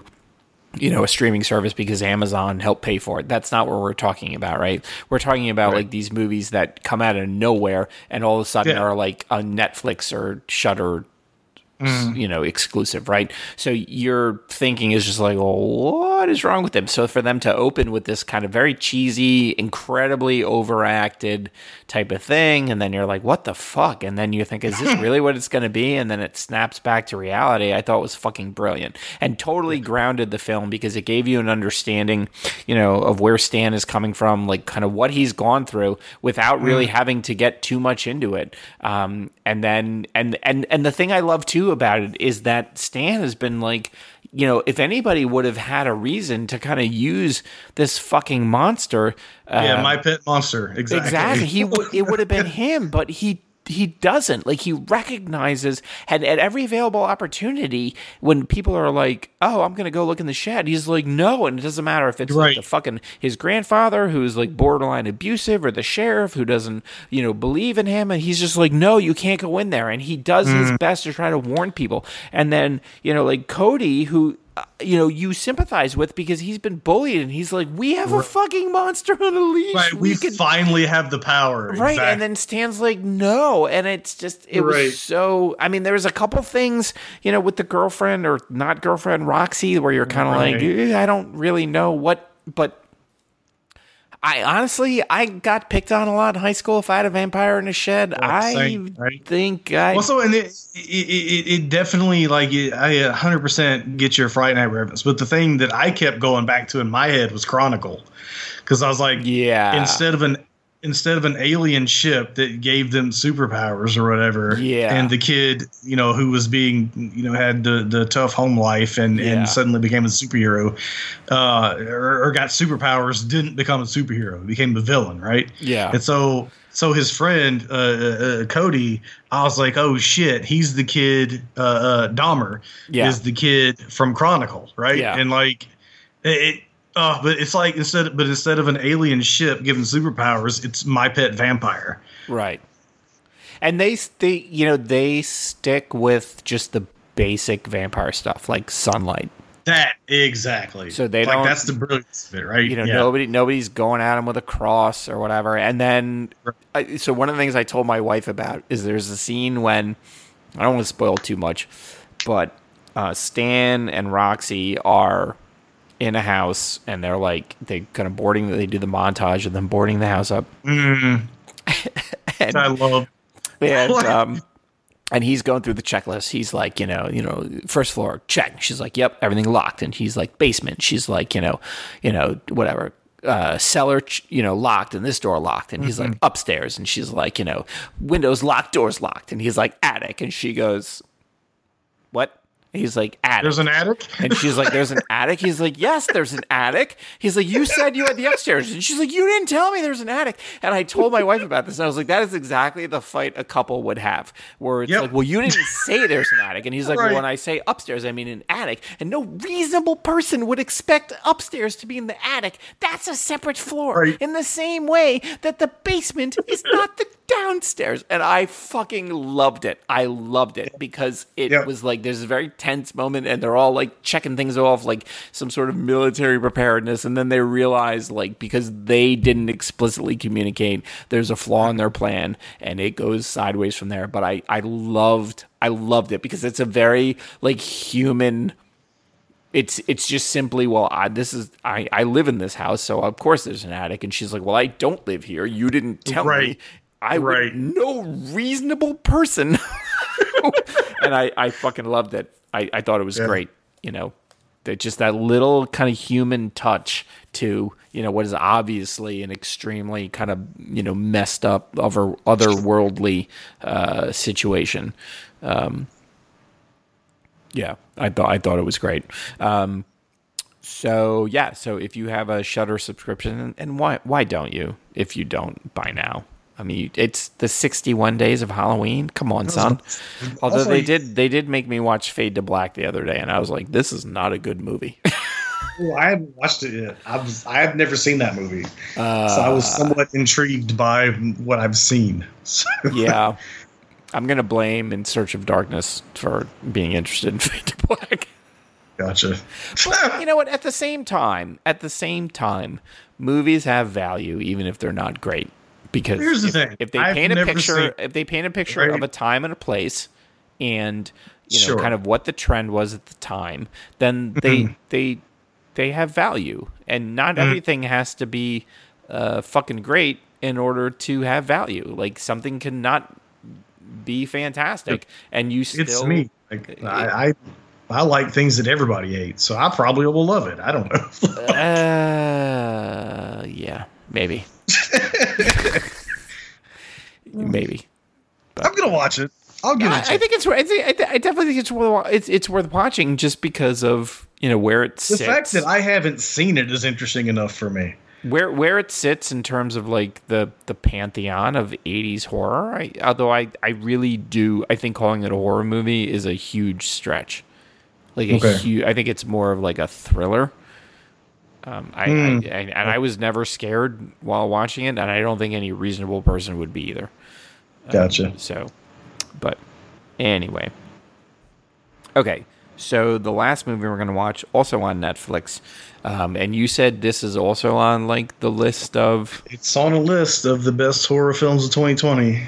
you know a streaming service because Amazon helped pay for it. That's not what we're talking about, right? We're talking about like these movies that come out of nowhere and all of a sudden Yeah. are like on Netflix or Shutter you know, exclusive, right? So your thinking is just like, well, what is wrong with them? So for them to open with this kind of very cheesy, incredibly overacted type of thing, and then you're like, what the fuck? And then you think, is this really what it's going to be? And then it snaps back to reality. I thought was fucking brilliant and totally grounded the film because it gave you an understanding, you know, of where Stan is coming from, like kind of what he's gone through without really having to get too much into it. Um, and then, and, and, and the thing I love too about it is that Stan has been like, you know, if anybody would have had a reason to kind of use this fucking monster, uh, Yeah, my pet monster. Exactly. exactly, he would it would have been him, but he he doesn't. Like he recognizes and at every available opportunity when people are like oh i'm gonna go look in the shed he's like no and it doesn't matter if it's like the fucking his grandfather who's like borderline abusive or the sheriff who doesn't you know believe in him and he's just like no you can't go in there and he does Mm. his best to try to warn people. And then you know like cody who uh, you know you sympathize with because he's been bullied and he's like we have a fucking monster on a leash Right, we, can finally have the power. Right, Exactly. and then Stan's like, no, and it's just it Right. was so. I mean, there was a couple things, you know, with the girlfriend or not girlfriend Roxy, where you're kind of like, Right. "Eh, I don't really know what, but I honestly, I got picked on a lot in high school. If I had a vampire in a shed, I same, right? think I. Also, and it, it, it, it definitely like I uh, 100% get your Fright Night reference, but the thing that I kept going back to in my head was Chronicle, because I was like, Yeah. instead of an instead of an alien ship that gave them superpowers or whatever, Yeah. and the kid, you know, who was being, you know, had the, the tough home life and, Yeah. and suddenly became a superhero, uh, or, or got superpowers, didn't become a superhero, became a villain, right? Yeah. And so, so his friend uh, uh, Cody, I was like, oh shit, he's the kid. Uh, uh, Dahmer Yeah. is the kid from Chronicle, right? Yeah. And like, it. Uh, but it's like instead, but instead of an alien ship given superpowers, it's my pet vampire. Right. And they they you know they stick with just the basic vampire stuff like sunlight. That exactly. So they like don't- that's the brilliance of it, right? you know Yeah. nobody nobody's going at him with a cross or whatever and then I, so one of the things i told my wife about is there's a scene when i don't want to spoil too much but uh, stan and roxy are in a house and they're like they kind of boarding they do the montage of them boarding the house up Mm, and, I love. and, um, and he's going through the checklist. He's like, you know, you know, first floor check. She's like, yep, everything locked. And he's like, basement. She's like, you know, you know, whatever. Uh, cellar, you know, locked, and this door locked. And he's like, upstairs. And she's like, you know, windows locked, doors locked. And he's like, attic. And she goes, what? He's like, attic. There's an attic. And she's like, "There's an attic." He's like, "Yes, there's an attic." He's like, "You said you had the upstairs," and she's like, "You didn't tell me there's an attic." And I told my wife about this, and I was like, "That is exactly the fight a couple would have, where it's Yep. like, well, you didn't say there's an attic," and he's like, Right. "Well, when I say upstairs, I mean an attic, and no reasonable person would expect upstairs to be in the attic. That's a separate floor, Right. in the same way that the basement is not the downstairs." And I fucking loved it. I loved it because it Yep. was like there's a very tense moment and they're all like checking things off like some sort of military preparedness and then they realize like because they didn't explicitly communicate there's a flaw in their plan and it goes sideways from there but i i loved i loved it because it's a very like human it's it's just simply well I, this is I, I live in this house so of course there's an attic and she's like well i don't live here you didn't tell me Right. I would- Right. no reasonable person and I, I fucking loved it. I, I thought it was Yeah. great. You know, that just that little kind of human touch to you know what is obviously an extremely kind of you know messed up other otherworldly uh, situation. Um, yeah, I thought I thought it was great. Um, so yeah, so if you have a Shutter subscription, and, and why why don't you? If you don't by now, I mean, it's the sixty-one days of Halloween. Come on, son. Although Also, they did they did make me watch Fade to Black the other day, and I was like, this is not a good movie. Oh, I haven't watched it yet. I've I have never seen that movie, Uh, so I was somewhat intrigued by what I've seen. So- yeah, I'm gonna blame In Search of Darkness for being interested in Fade to Black. gotcha. But you know what? At the same time, at the same time, movies have value even if they're not great. Because Here's the if, thing. if they I've paint a picture, seen- if they paint a picture Right. of a time and a place, and you know, Sure. kind of what the trend was at the time, then they they they have value, and not everything has to be uh, fucking great in order to have value. Like something cannot be fantastic, and you still It's me. Like, I, I I like things that everybody hates, so I probably will love it. I don't know. Uh, yeah, maybe. maybe. I'm gonna watch it. I'll give it. I, a I chance. think it's. I, think, I th- I definitely think it's worth. It's it's worth watching just because of you know where it the sits. fact that I haven't seen it is interesting enough for me. where where it sits in terms of like the the pantheon of 80s horror. I, although I I really do. I think calling it a horror movie is a huge stretch. Like a Okay. huge. I think it's more of like a thriller. Um, I, Hmm. I, I and I was never scared while watching it, and I don't think any reasonable person would be either. Gotcha. So, but anyway. Okay, so the last movie we're going to watch, also on Netflix, um, and you said this is also on like the list of. It's on a list of the best horror films of 2020.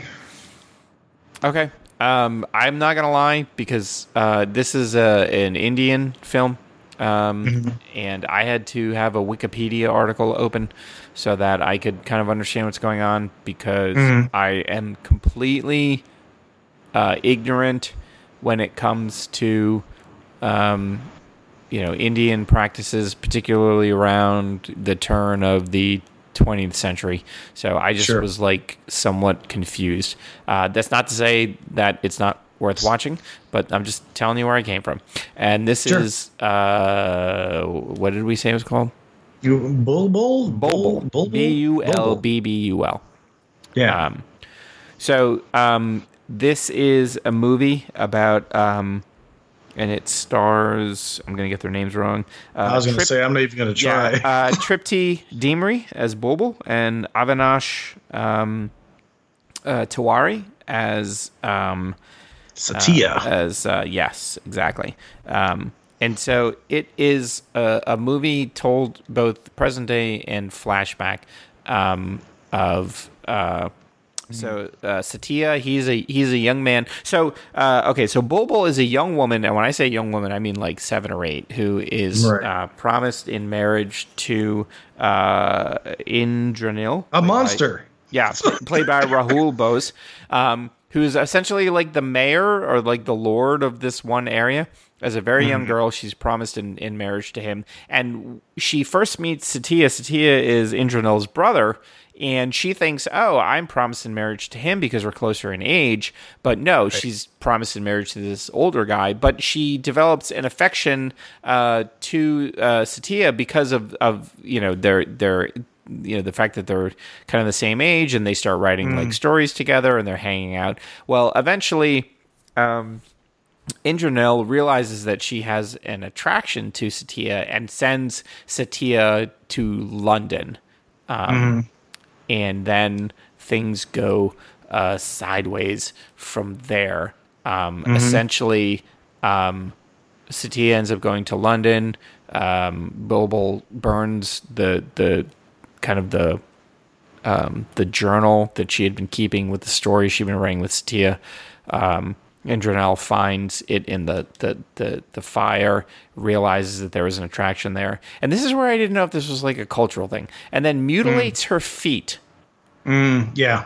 Okay, um, I'm not going to lie because uh, this is a, an Indian film. Um, And I had to have a Wikipedia article open so that I could kind of understand what's going on because I am completely uh, ignorant when it comes to um, you know Indian practices, particularly around the turn of the 20th century. So I just Sure. was like somewhat confused. Uh, that's not to say that it's not worth watching, but I'm just telling you where I came from. And this Sure. is uh, what did we say it was called? You Bull Bull B U L B B U L. Yeah. Um, so um, this is a movie about, um, and it stars. I'm going to get their names wrong. Uh, I was gonna say I'm not even gonna try. yeah, uh, Tripti Dimri as Bulbul and Avinash um, uh, Tiwari as um, Satya. as uh, yes, exactly. Um, and so it is a, a movie told both present day and flashback um, of. Uh, so uh, Satya, he's a he's a young man. So uh, okay, so Bulbul is a young woman, and when I say young woman, I mean like seven or eight, who is Right. uh, promised in marriage to uh, Indranil, a monster. yeah, played by Rahul Bose, um, who's essentially like the mayor or like the lord of this one area. As a very young girl, she's promised in, in marriage to him. And she first meets Satya. Satya is Indranil's brother. And she thinks, oh, I'm promised in marriage to him because we're closer in age. But no, she's promised in marriage to this older guy. But she develops an affection uh, to uh, Satya because of, of you know their their you know the fact that they're kind of the same age and they start writing like stories together and they're hanging out. Well, eventually, um, Indranil realizes that she has an attraction to Satya and sends Satya to London, um, and then things go uh, sideways from there. Um, Essentially, um, Satya ends up going to London. Um, Bulbul burns the the kind of the um, the journal that she had been keeping with the story she'd been writing with Satya. Um, Indranil finds it in the, the, the, the fire, realizes that there was an attraction there. And this is where I didn't know if this was like a cultural thing. And then mutilates her feet, Yeah.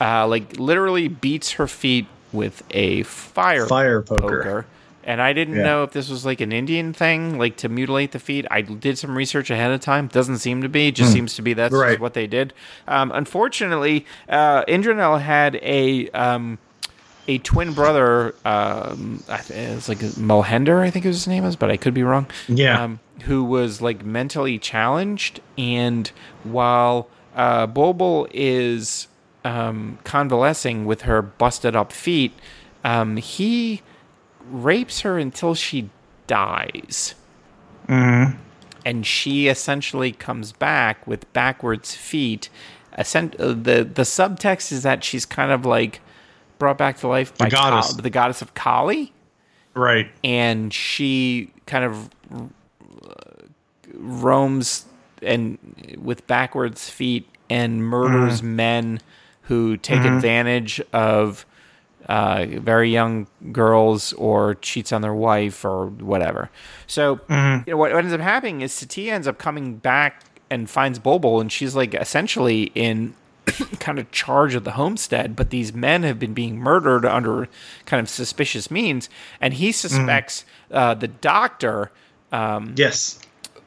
uh, like literally beats her feet with a fire, Fire poker. poker. And I didn't Yeah. know if this was like an Indian thing, like to mutilate the feet. I did some research ahead of time. Doesn't seem to be. Just seems to be that's Right. what they did. Um, unfortunately, uh, Indranil had a um, a twin brother. Um, I th- it was like Mohender, I think his name is, but I could be wrong. Yeah. Um, who was like mentally challenged, and while uh, Bulbul is um, convalescing with her busted up feet, um, he rapes her until she dies. And she essentially comes back with backwards feet. Essen- uh, the the subtext is that she's kind of like brought back to life by Ka- goddess. the goddess of Kali, Right. and she kind of uh, roams and with backwards feet and murders men who take advantage of uh, very young girls or cheats on their wife or whatever. So you know, what, what ends up happening is Satya ends up coming back and finds Bulbul, and she's like essentially in kind of charge of the homestead, but these men have been being murdered under kind of suspicious means, and he suspects uh, the doctor Yes.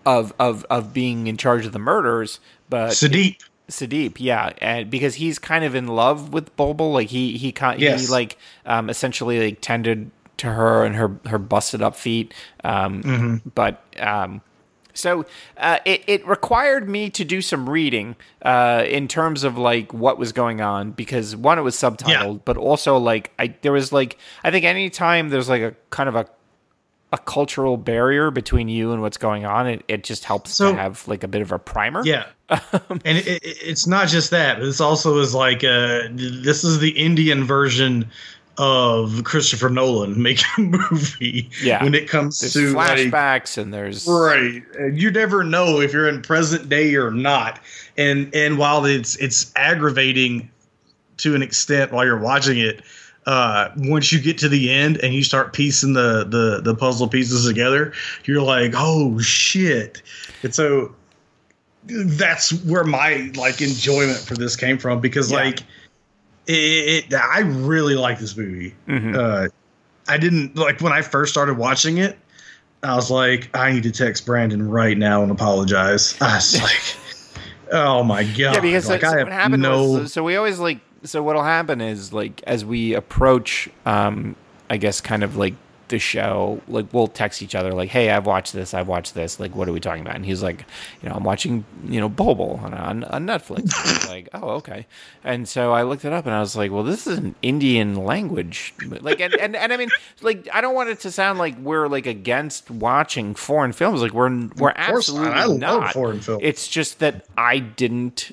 of of of being in charge of the murders, but Sadiq. Sadeep, yeah, and because he's kind of in love with Bulbul, like he he kind he Yes. like um, essentially like tended to her and her her busted up feet, um, Mm-hmm. but um, so uh, it it required me to do some reading uh, in terms of like what was going on because one it was subtitled, but also like I there was like I think anytime there's like a kind of a a cultural barrier between you and what's going on, it, it just helps So- to have like a bit of a primer. Yeah. and it, it, it's not just that, this also is like uh this is the Indian version of Christopher Nolan making a movie. Yeah. When it comes There's to like, flashbacks and there's Right. And you never know if you're in present day or not. And and while it's it's aggravating to an extent while you're watching it, uh, once you get to the end and you start piecing the, the the puzzle pieces together, you're like, oh shit. And so that's where my like enjoyment for this came from because Yeah. like it, it I really like this movie. Mhm. Uh, I didn't like when I first started watching it. I was like, I need to text Brandon right now and apologize. I was like, oh my god! yeah, because like, so, I have no. was so we always like so what'll happen is like as we approach um I guess kind of like the show like we'll text each other like hey I've watched this I've watched this like what are we talking about and he's like you know I'm watching you know Bobo on on, on Netflix like oh okay and so I looked it up and I was like well this is an Indian language like and, and, and I mean like I don't want it to sound like we're like against watching foreign films like we're we're course not. absolutely I love not foreign films. it's just that I didn't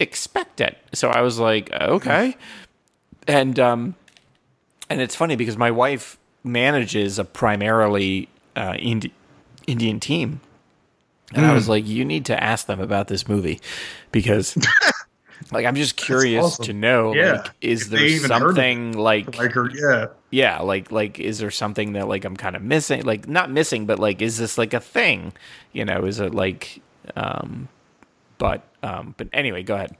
expect it. So I was like, okay. And um and it's funny because my wife manages a primarily uh Indi- Indian team. And I Hmm. was like, you need to ask them about this movie because like I'm just curious awesome. to know Yeah. like is If there even heard of something like like her, yeah. yeah like like is there something that like i'm kind of missing like not missing but like is this like a thing you know is it like um but um but anyway go ahead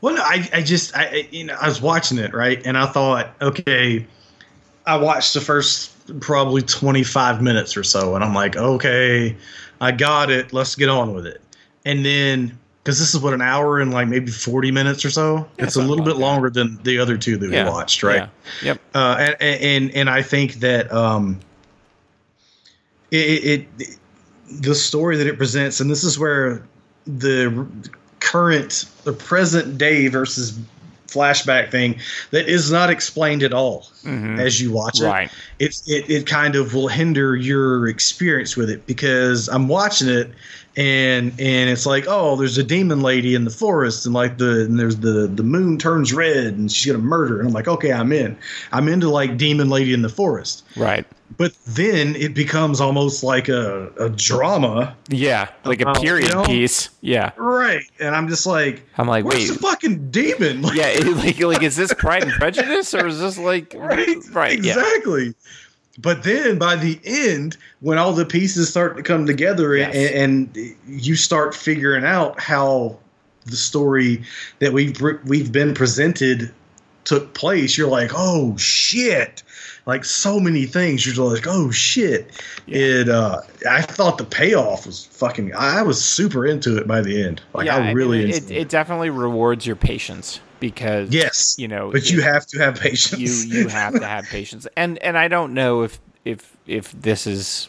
Well, no, I, I just, I, you know, I was watching it right, and I thought, okay, I watched the first probably 25 minutes or so, and I'm like, okay, I got it. Let's get on with it. And then, because this is what an hour and like maybe 40 minutes or so, Yeah, it's a little bit that. longer than the other two that yeah we watched, right? yeah. yep uh, and, and and I think that um, it, it the story that it presents, and this is where the current, the present day versus flashback thing that is not explained at all as you watch it. Mm-hmm. Right. It's it, it kind of will hinder your experience with it because I'm watching it and and it's like oh there's a demon lady in the forest and like the and there's the the moon turns red and she's gonna murder and I'm like okay I'm in I'm into like demon lady in the forest right but then it becomes almost like a, a drama. Yeah like a Uh, period you know? piece. Yeah. Right. And I'm just like i'm like where's wait. the fucking demon? Like, yeah it- like like is this pride and prejudice or is this like right. Right yeah. Exactly. But then by the end when all the pieces start to come together Yes. and, and you start figuring out how the story that we've we've been presented took place you're like oh shit like so many things you're like oh shit. It uh i thought the payoff was fucking i was super into it by the end. Like yeah, i really mean, enjoyed it, it definitely rewards your patience because yes you know but you it- have to have patience. You you have to have patience. And and i don't know if if if this is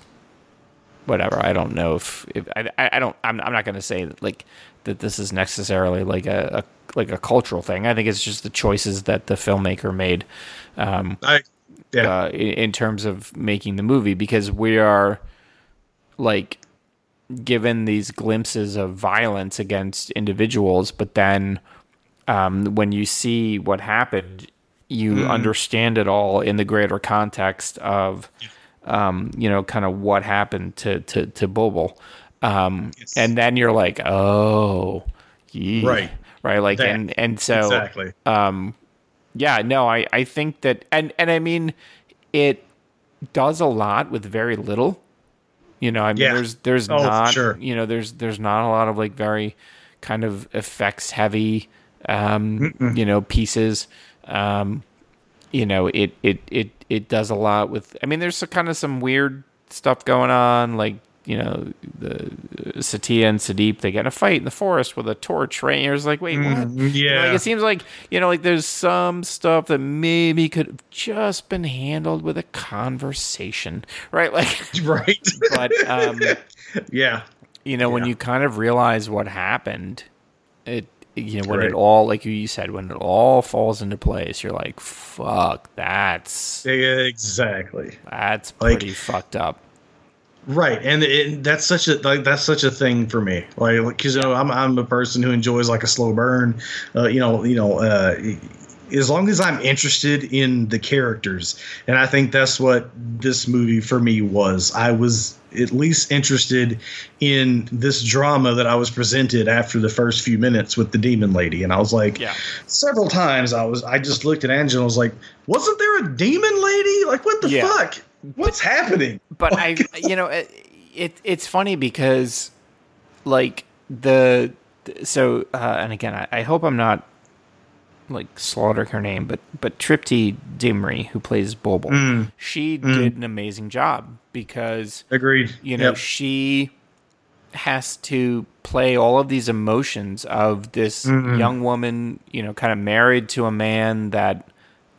whatever. I don't know if, if I, I I don't i'm, I'm not going to say that, like that this is necessarily like a, a like a cultural thing. I think it's just the choices that the filmmaker made um I, yeah. uh, in, in terms of making the movie because we are like given these glimpses of violence against individuals, but then um, when you see what happened, you understand it all in the greater context of um, you know kind of what happened to to to Bobo, um, Yes. and then you're like, oh, yeah. Right. right, like That- and and so exactly. um, yeah, no, I, I think that, and, and I mean, it does a lot with very little. You know, I mean, Yeah. there's, there's Oh, not, sure. you know, there's, there's not a lot of like very kind of effects heavy, um, you know, pieces. Um, you know, it, it, it, it does a lot with, I mean, there's some, kind of some weird stuff going on, like, you know, the Satya and Sadeep, they get in a fight in the forest with a torch, right? And you're just like, wait, what? You know, like, yeah. it seems like you know, like there's some stuff that maybe could have just been handled with a conversation, right? Like, right. but um, yeah. you know, when you kind of realize what happened, it you know when Right. it all like you said when it all falls into place, you're like, fuck, that's Exactly. that's Like- pretty fucked up. Right, and it, that's such a like that's such a thing for me. Like, because you know, I'm I'm a person who enjoys like a slow burn. Uh, you know, you know, uh, as long as I'm interested in the characters, and I think that's what this movie for me was. I was at least interested in this drama that I was presented after the first few minutes with the demon lady, and I was like, Yeah. several times I was I just looked at Angela and was like, wasn't there a demon lady? Like, what the Yeah. fuck? What's happening? but I, you know, it, it it's funny because, like the so uh, and again, I, I hope I'm not like slaughtering her name, but but Tripti Dimri, who plays Bulbul, Mm. she did an amazing job because Agreed. you know Yep. she has to play all of these emotions of this Mm-hmm. young woman, you know, kind of married to a man that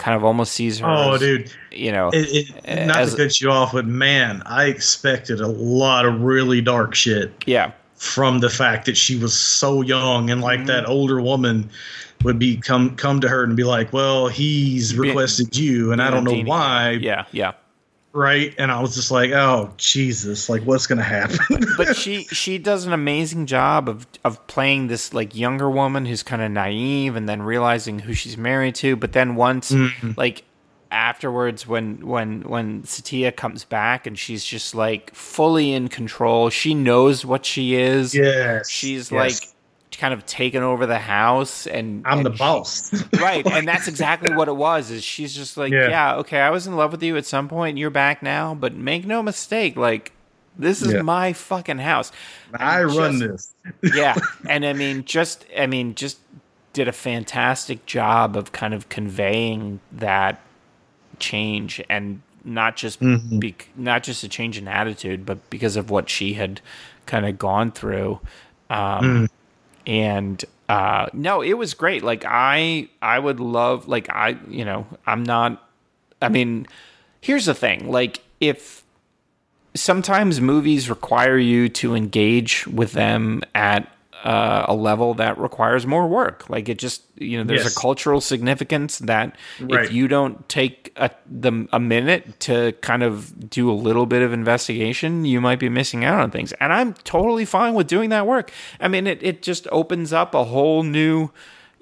kind of almost sees her. Oh, as, dude. you know, It, it, not as- to cut you off, but man, I expected a lot of really dark shit yeah, from the fact that she was so young and like that Mm-hmm. older woman would be come come to her and be like, "Well, he's requested you, and I don't know why." Yeah, yeah. Right? And I was just like, "Oh, Jesus! Like, what's gonna happen?" but she she does an amazing job of of playing this like younger woman who's kind of naive and then realizing who she's married to but then once Mm-hmm. like afterwards when when when Satya comes back and she's just like fully in control she knows what she is yes, she's yes. like kind of taken over the house and "I'm and the she- boss." right and that's exactly what it was is she's just like Yeah. yeah. okay i was in love with you at some point you're back now but make no mistake like this is Yeah. my fucking house I run just- this. yeah and i mean just i mean just did a fantastic job of kind of conveying that change and not just Mm-hmm. bec not just a change in attitude but because of what she had kind of gone through um Mm. And uh no it was great. Like i i would love like i you know i'm not i mean here's the thing. Like if sometimes movies require you to engage with them at uh, a level that requires more work. Like it just, you know, there's Yes. a cultural significance that Right. if you don't take a, the, a minute to kind of do a little bit of investigation, you might be missing out on things. And I'm totally fine with doing that work. I mean, it, it just opens up a whole new,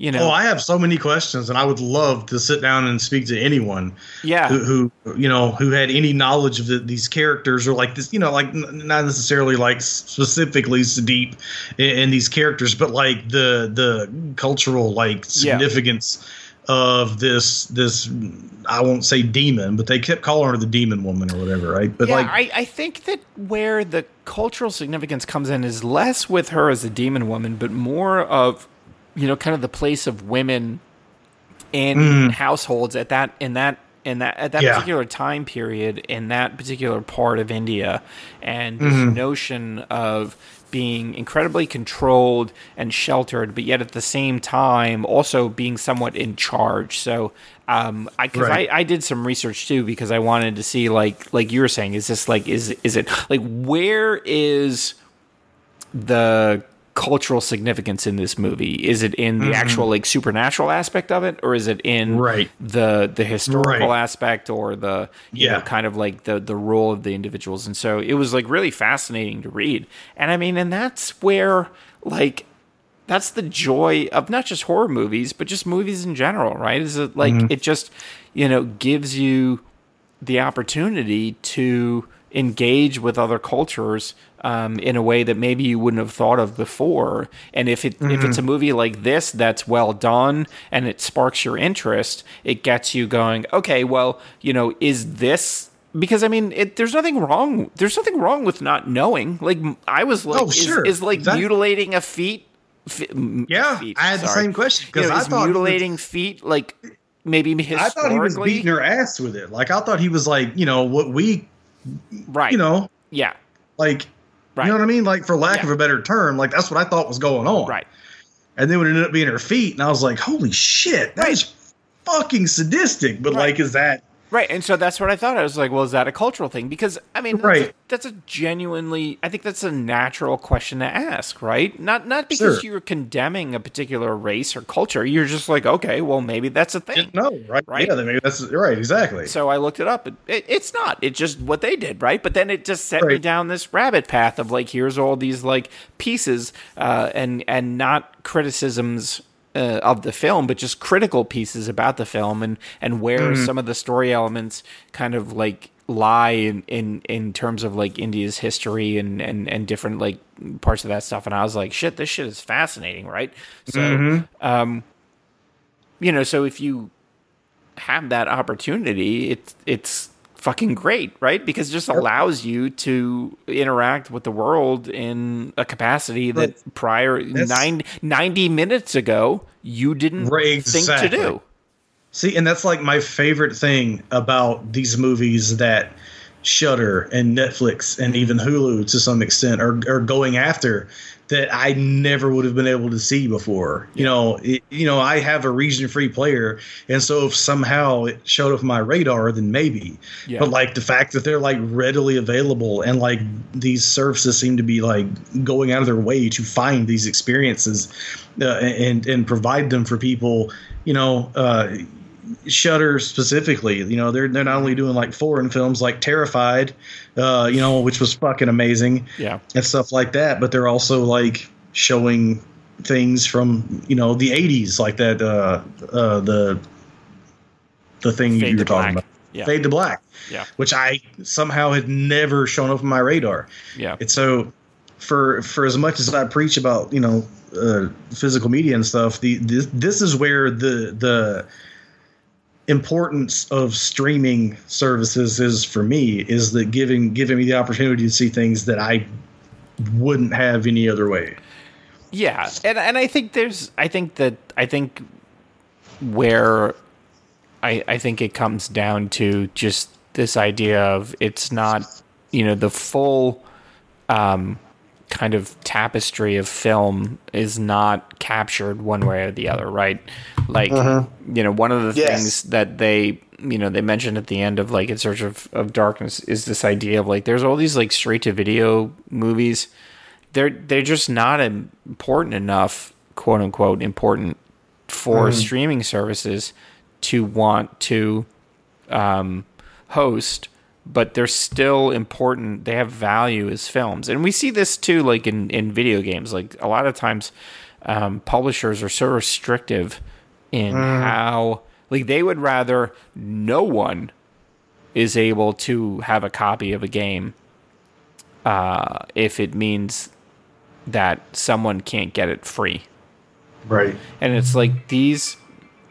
you know, Oh, I have so many questions, and I would love to sit down and speak to anyone yeah. who, who you know who had any knowledge of the, these characters or like this, you know, like n- not necessarily like specifically deep in, in these characters, but like the the cultural like Yeah. significance of this this I won't say demon, but they kept calling her the demon woman or whatever, right? But yeah, like I, I think that where the cultural significance comes in is less with her as a demon woman, but more of you know, kind of the place of women in households at that in that in that at that Yeah. particular time period in that particular part of India, and this notion of being incredibly controlled and sheltered, but yet at the same time also being somewhat in charge. So, um, I because Right. I, I did some research too because I wanted to see like like you were saying, is this like is is it like where is the cultural significance in this movie? Is it in the actual like supernatural aspect of it, or is it in Mm-hmm. Right. the the historical Right. aspect or the you know, Yeah. kind of like the the role of the individuals? And so it was like really fascinating to read. And I mean, and that's where like that's the joy of not just horror movies, but just movies in general, right? Is it like Mm-hmm. it just you know gives you the opportunity to engage with other cultures um, in a way that maybe you wouldn't have thought of before. And if it if it's a movie like this that's well done and it sparks your interest, it gets you going. Okay, well, you know, is this because I mean, it, there's nothing wrong. There's nothing wrong with not knowing. Like I was like, Oh, is, sure. is like Exactly. mutilating a feet. Yeah, feet, I had the same question You because know, I thought mutilating feet like maybe historically. I thought he was beating her ass with it. Like I thought he was like you know what we right. you know yeah, like right, you know what I mean like for lack Yeah. of a better term like that's what I thought was going on. right. And then when it ended up being her feet, and I was like, holy shit, that is fucking sadistic. But Right. like, is that Right, and so that's what I thought. I was like, well, is that a cultural thing? Because I mean, that's, Right. a, that's a genuinely, I think that's a natural question to ask, right? Not not because Sure. you're condemning a particular race or culture. You're just like, okay, well, maybe that's a thing. no right? Right. Yeah, then maybe that's right. Exactly. So I looked it up. It, it, it's not. It's just what they did, right? But then it just set me down this rabbit path of like, here's all these like pieces, uh, and and not criticisms uh, of the film, but just critical pieces about the film and and where Mm-hmm. some of the story elements kind of like lie in in in terms of like India's history and and and different like parts of that stuff. And I was like, shit, this shit is fascinating, right? So, Mm-hmm. um, you know, so if you have that opportunity, it's it's fucking great, right? Because it just allows you to interact with the world in a capacity that But prior nine, 90 minutes ago you didn't Right, think to do. See, and that's like my favorite thing about these movies that Shudder and Netflix and even Hulu to some extent are, are going after that I never would have been able to see before. You know, it, you know, I have a region-free player, and so if somehow it showed up my radar, then maybe. Yeah. But like the fact that they're like readily available and like these services seem to be like going out of their way to find these experiences uh, and and provide them for people, you know. Uh, Shudder specifically, you know, they're they're not only doing like foreign films like Terrified, uh, you know, which was fucking amazing Yeah. and stuff like that, but they're also like showing things from you know the '80s, like that uh, uh, the the thing Fade you were talking Black. about, Yeah. Fade to Black, Yeah. which I somehow had never shown up on my radar. Yeah. And so, for for as much as I preach about you know uh, physical media and stuff, the this, this is where the the importance of streaming services is for me is that giving giving me the opportunity to see things that I wouldn't have any other way. Yeah, and and I think there's I think that I think where I I think it comes down to just this idea of it's not you know the full um kind of tapestry of film is not captured one way or the other, right? Like you know one of the Yes. things that they you know they mentioned at the end of like in search of, of darkness is this idea of like there's all these like straight to video movies they're they're just not important enough, quote unquote, important for streaming services to want to um, host. But they're still important. They have value as films, and we see this too, like in in video games. Like a lot of times, um, publishers are so restrictive in how like they would rather no one is able to have a copy of a game uh, if it means that someone can't get it free. Right. And it's like these,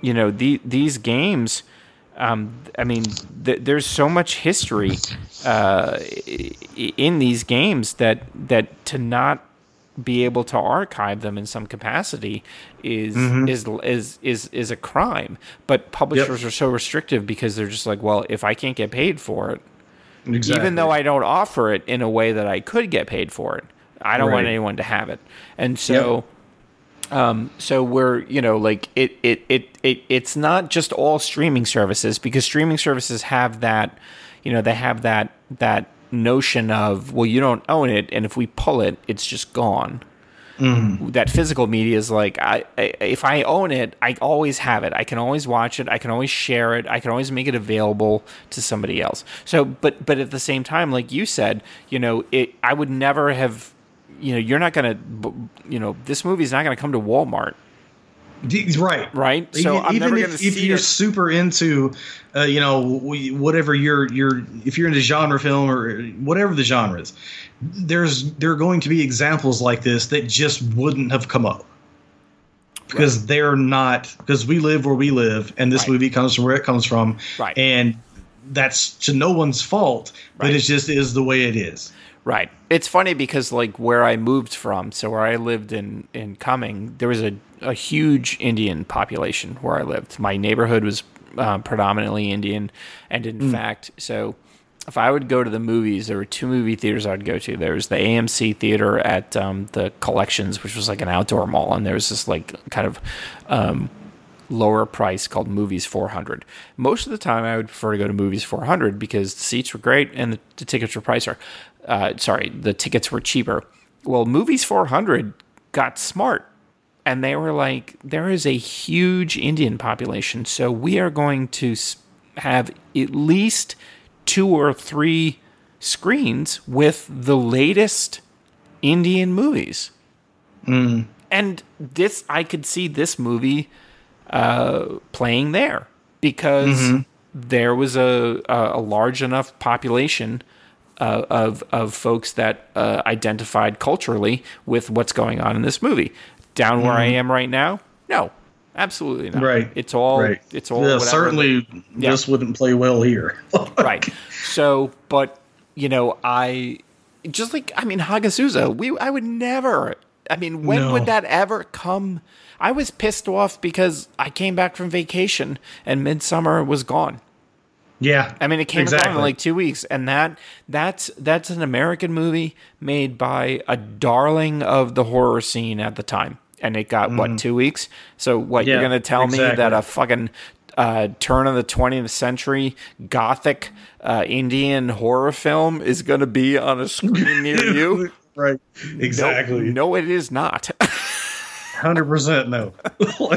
you know, the, these games. Um, I mean, th- there's so much history uh, in these games that that to not be able to archive them in some capacity is is is is is a crime. But publishers are so restrictive because they're just like, well, if I can't get paid for it, Exactly. even though I don't offer it in a way that I could get paid for it. I don't want anyone to have it. And so um so we're, you know, like it it it it it's not just all streaming services because streaming services have that, you know, they have that that notion of well you don't own it and if we pull it it's just gone that physical media is like I, I if I own it, I always have it. I can always watch it. I can always share it. I can always make it available to somebody else. So, but but at the same time, like you said, you know, it I would never have, you know, you're not gonna, you know, this movie's not gonna come to Walmart. Right. right? So even, I'm even if, going if you're it. super into, uh, you know, whatever you're, you're, if you're into genre film or whatever the genre is, there's there are going to be examples like this that just wouldn't have come up because they're not because we live where we live, and this Right. movie comes from where it comes from, Right. and that's to no one's fault, but Right. it just is the way it is. Right. It's funny because like where I moved from, so where I lived in in Cumming, there was a a huge Indian population where I lived. My neighborhood was uh, predominantly Indian, and in fact, so if I would go to the movies, there were two movie theaters I'd go to. There was the AMC theater at um, the Collections, which was like an outdoor mall, and there was this like kind of um, lower price called Movies 400. Most of the time, I would prefer to go to Movies 400 because the seats were great and the, the tickets were pricier. Uh, sorry, the tickets were cheaper. Well, Movies 400 got smart and they were like, there is a huge Indian population, so we are going to have at least two or three screens with the latest Indian movies. And this, I could see this movie uh, playing there because there was a, a, a large enough population uh, of of folks that uh, identified culturally with what's going on in this movie. Down where I am right now, no, absolutely not. Right. It's all. right. It's all. Yeah, certainly Yeah. this wouldn't play well here. right. So, but you know, I just like I mean Hagazussa. We I would never. I mean, when No. would that ever come? I was pissed off because I came back from vacation and Midsummer was gone. yeah. I mean, it came exactly. in like two weeks, and that that's that's an American movie made by a darling of the horror scene at the time, and it got what two weeks. So what you're Mm-hmm. Gonna tell me that a fucking uh, turn of the 20th century gothic uh, Indian horror film is gonna be on a screen near you? Right. Exactly. no, it is not. Hundred percent no.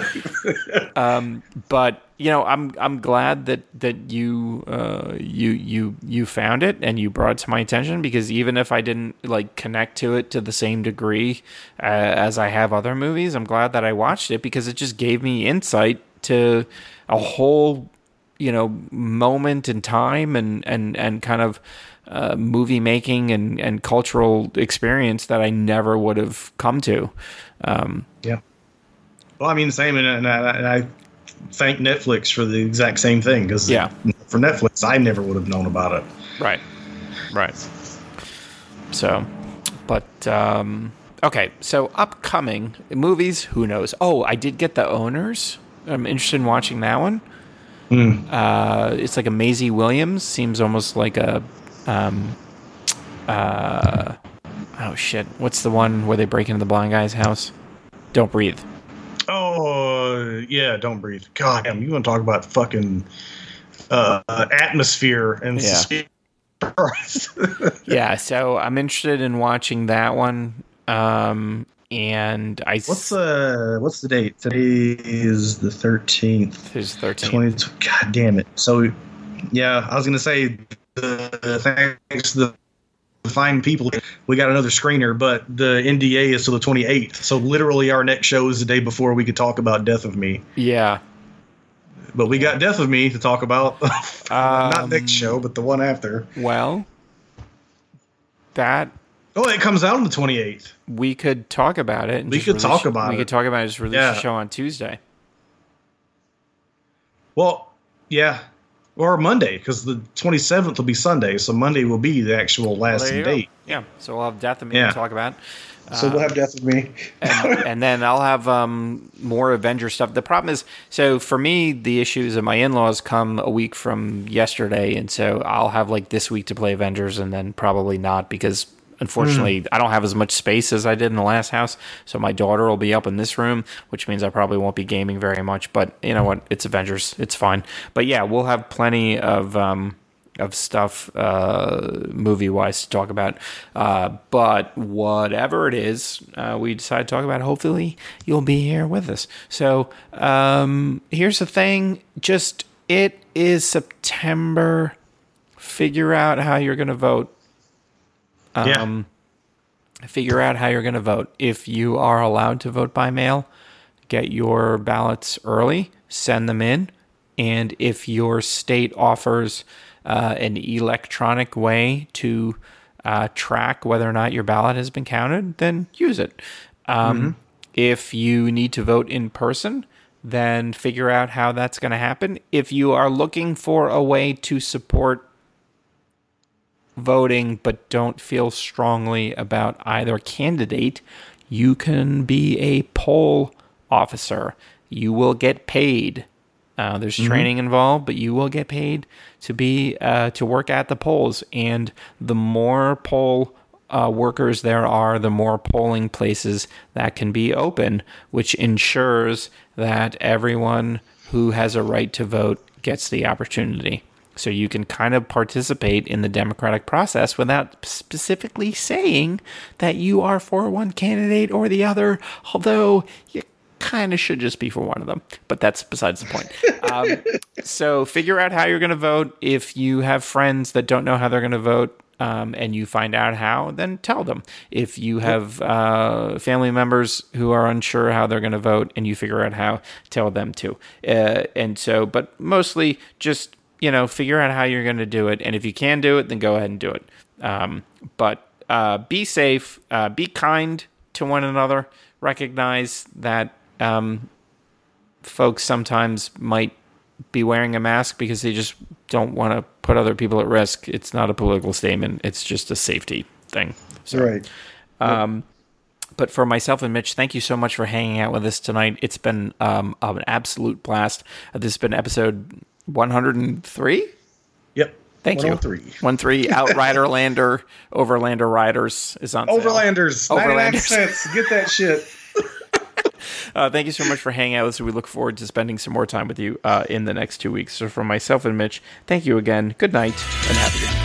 um, but you know, I'm I'm glad that that you uh, you you you found it and you brought it to my attention because even if I didn't like connect to it to the same degree uh, as I have other movies, I'm glad that I watched it because it just gave me insight to a whole you know moment in time and and and kind of uh, movie making and and cultural experience that I never would have come to. Um, yeah. Well, I mean, same, and, and, I, and I thank Netflix for the exact same thing because Yeah. for Netflix, I never would have known about it. Right. Right. So, but um, okay. So upcoming movies. Who knows? Oh, I did get the owners. I'm interested in watching that one. Uh, it's like a Maisie Williams. Seems almost like a. Um, uh, oh shit! What's the one where they break into the blind guy's house? Don't breathe. Oh yeah, don't breathe. God damn, you want to talk about fucking uh, atmosphere and Yeah. Yeah. So I'm interested in watching that one. Um, and I What's the what's the date? Today is the thirteenth. There's 13. Twenty. God damn it. So, yeah, I was gonna say, uh, thanks to the fine people, we got another screener, but the NDA is till the twenty eighth. So literally, our next show is the day before we could talk about Death of Me. Yeah. But we got Death of Me to talk about. Not Um, next show, but the one after. Well, that Oh, it comes out on the twenty eighth. we could talk about it. We could release- talk about We it. could talk about it. Just release Yeah. the show on Tuesday. Well, yeah. Or Monday, because the 27th will be Sunday, so Monday will be the actual last There you go. date. Yeah. So we'll have Death of Me Yeah. to talk about. So we'll have Death of Me. and, and then I'll have um, more Avenger stuff. The problem is, so for me, the issue is that my in-laws come a week from yesterday, and so I'll have like this week to play Avengers, and then probably not because unfortunately I don't have as much space as I did in the last house. So my daughter will be up in this room, which means I probably won't be gaming very much. But you know what? It's Avengers. It's fine. But yeah, we'll have plenty of. Um, of stuff uh, movie wise to talk about. Uh, but whatever it is, uh, we decide to talk about. Hopefully, you'll be here with us. So um, here's the thing: just it is September. Figure out how you're going to vote. Um, Figure out how you're going to vote. If you are allowed to vote by mail, get your ballots early, send them in. And if your state offers uh, an electronic way to uh, track whether or not your ballot has been counted, then use it. Um, If you need to vote in person, then figure out how that's going to happen. If you are looking for a way to support voting but don't feel strongly about either candidate, you can be a poll officer. You will get paid. Uh, there's training involved, but you will get paid to be uh, to work at the polls. And the more poll uh, workers there are, the more polling places that can be open, which ensures that everyone who has a right to vote gets the opportunity. So you can kind of participate in the democratic process without specifically saying that you are for one candidate or the other, although you kind of should just be for one of them. But that's besides the point. Um, so figure out how you're going to vote. If you have friends that don't know how they're going to vote, um, and you find out how, then tell them. If you have uh, family members who are unsure how they're going to vote and you figure out how, tell them too. Uh, and so, but mostly just, you know, figure out how you're going to do it. And if you can do it, then go ahead and do it. Um, but uh, be safe, uh, be kind to one another, recognize that um, folks sometimes might be wearing a mask because they just don't want to put other people at risk. It's not a political statement, it's just a safety thing. So, Right. um, but for myself and Mitch, thank you so much for hanging out with us tonight. It's been um, an absolute blast. This has been episode 103. Yep. Thank you. 103. One three Outrider Lander Overlander Riders is on sale. Overlanders, 99 Overlanders. cents. Get that shit. Uh, thank you so much for hanging out with us. We look forward to spending some more time with you uh, in the next two weeks. So, for myself and Mitch, thank you again. Good night and happy. day.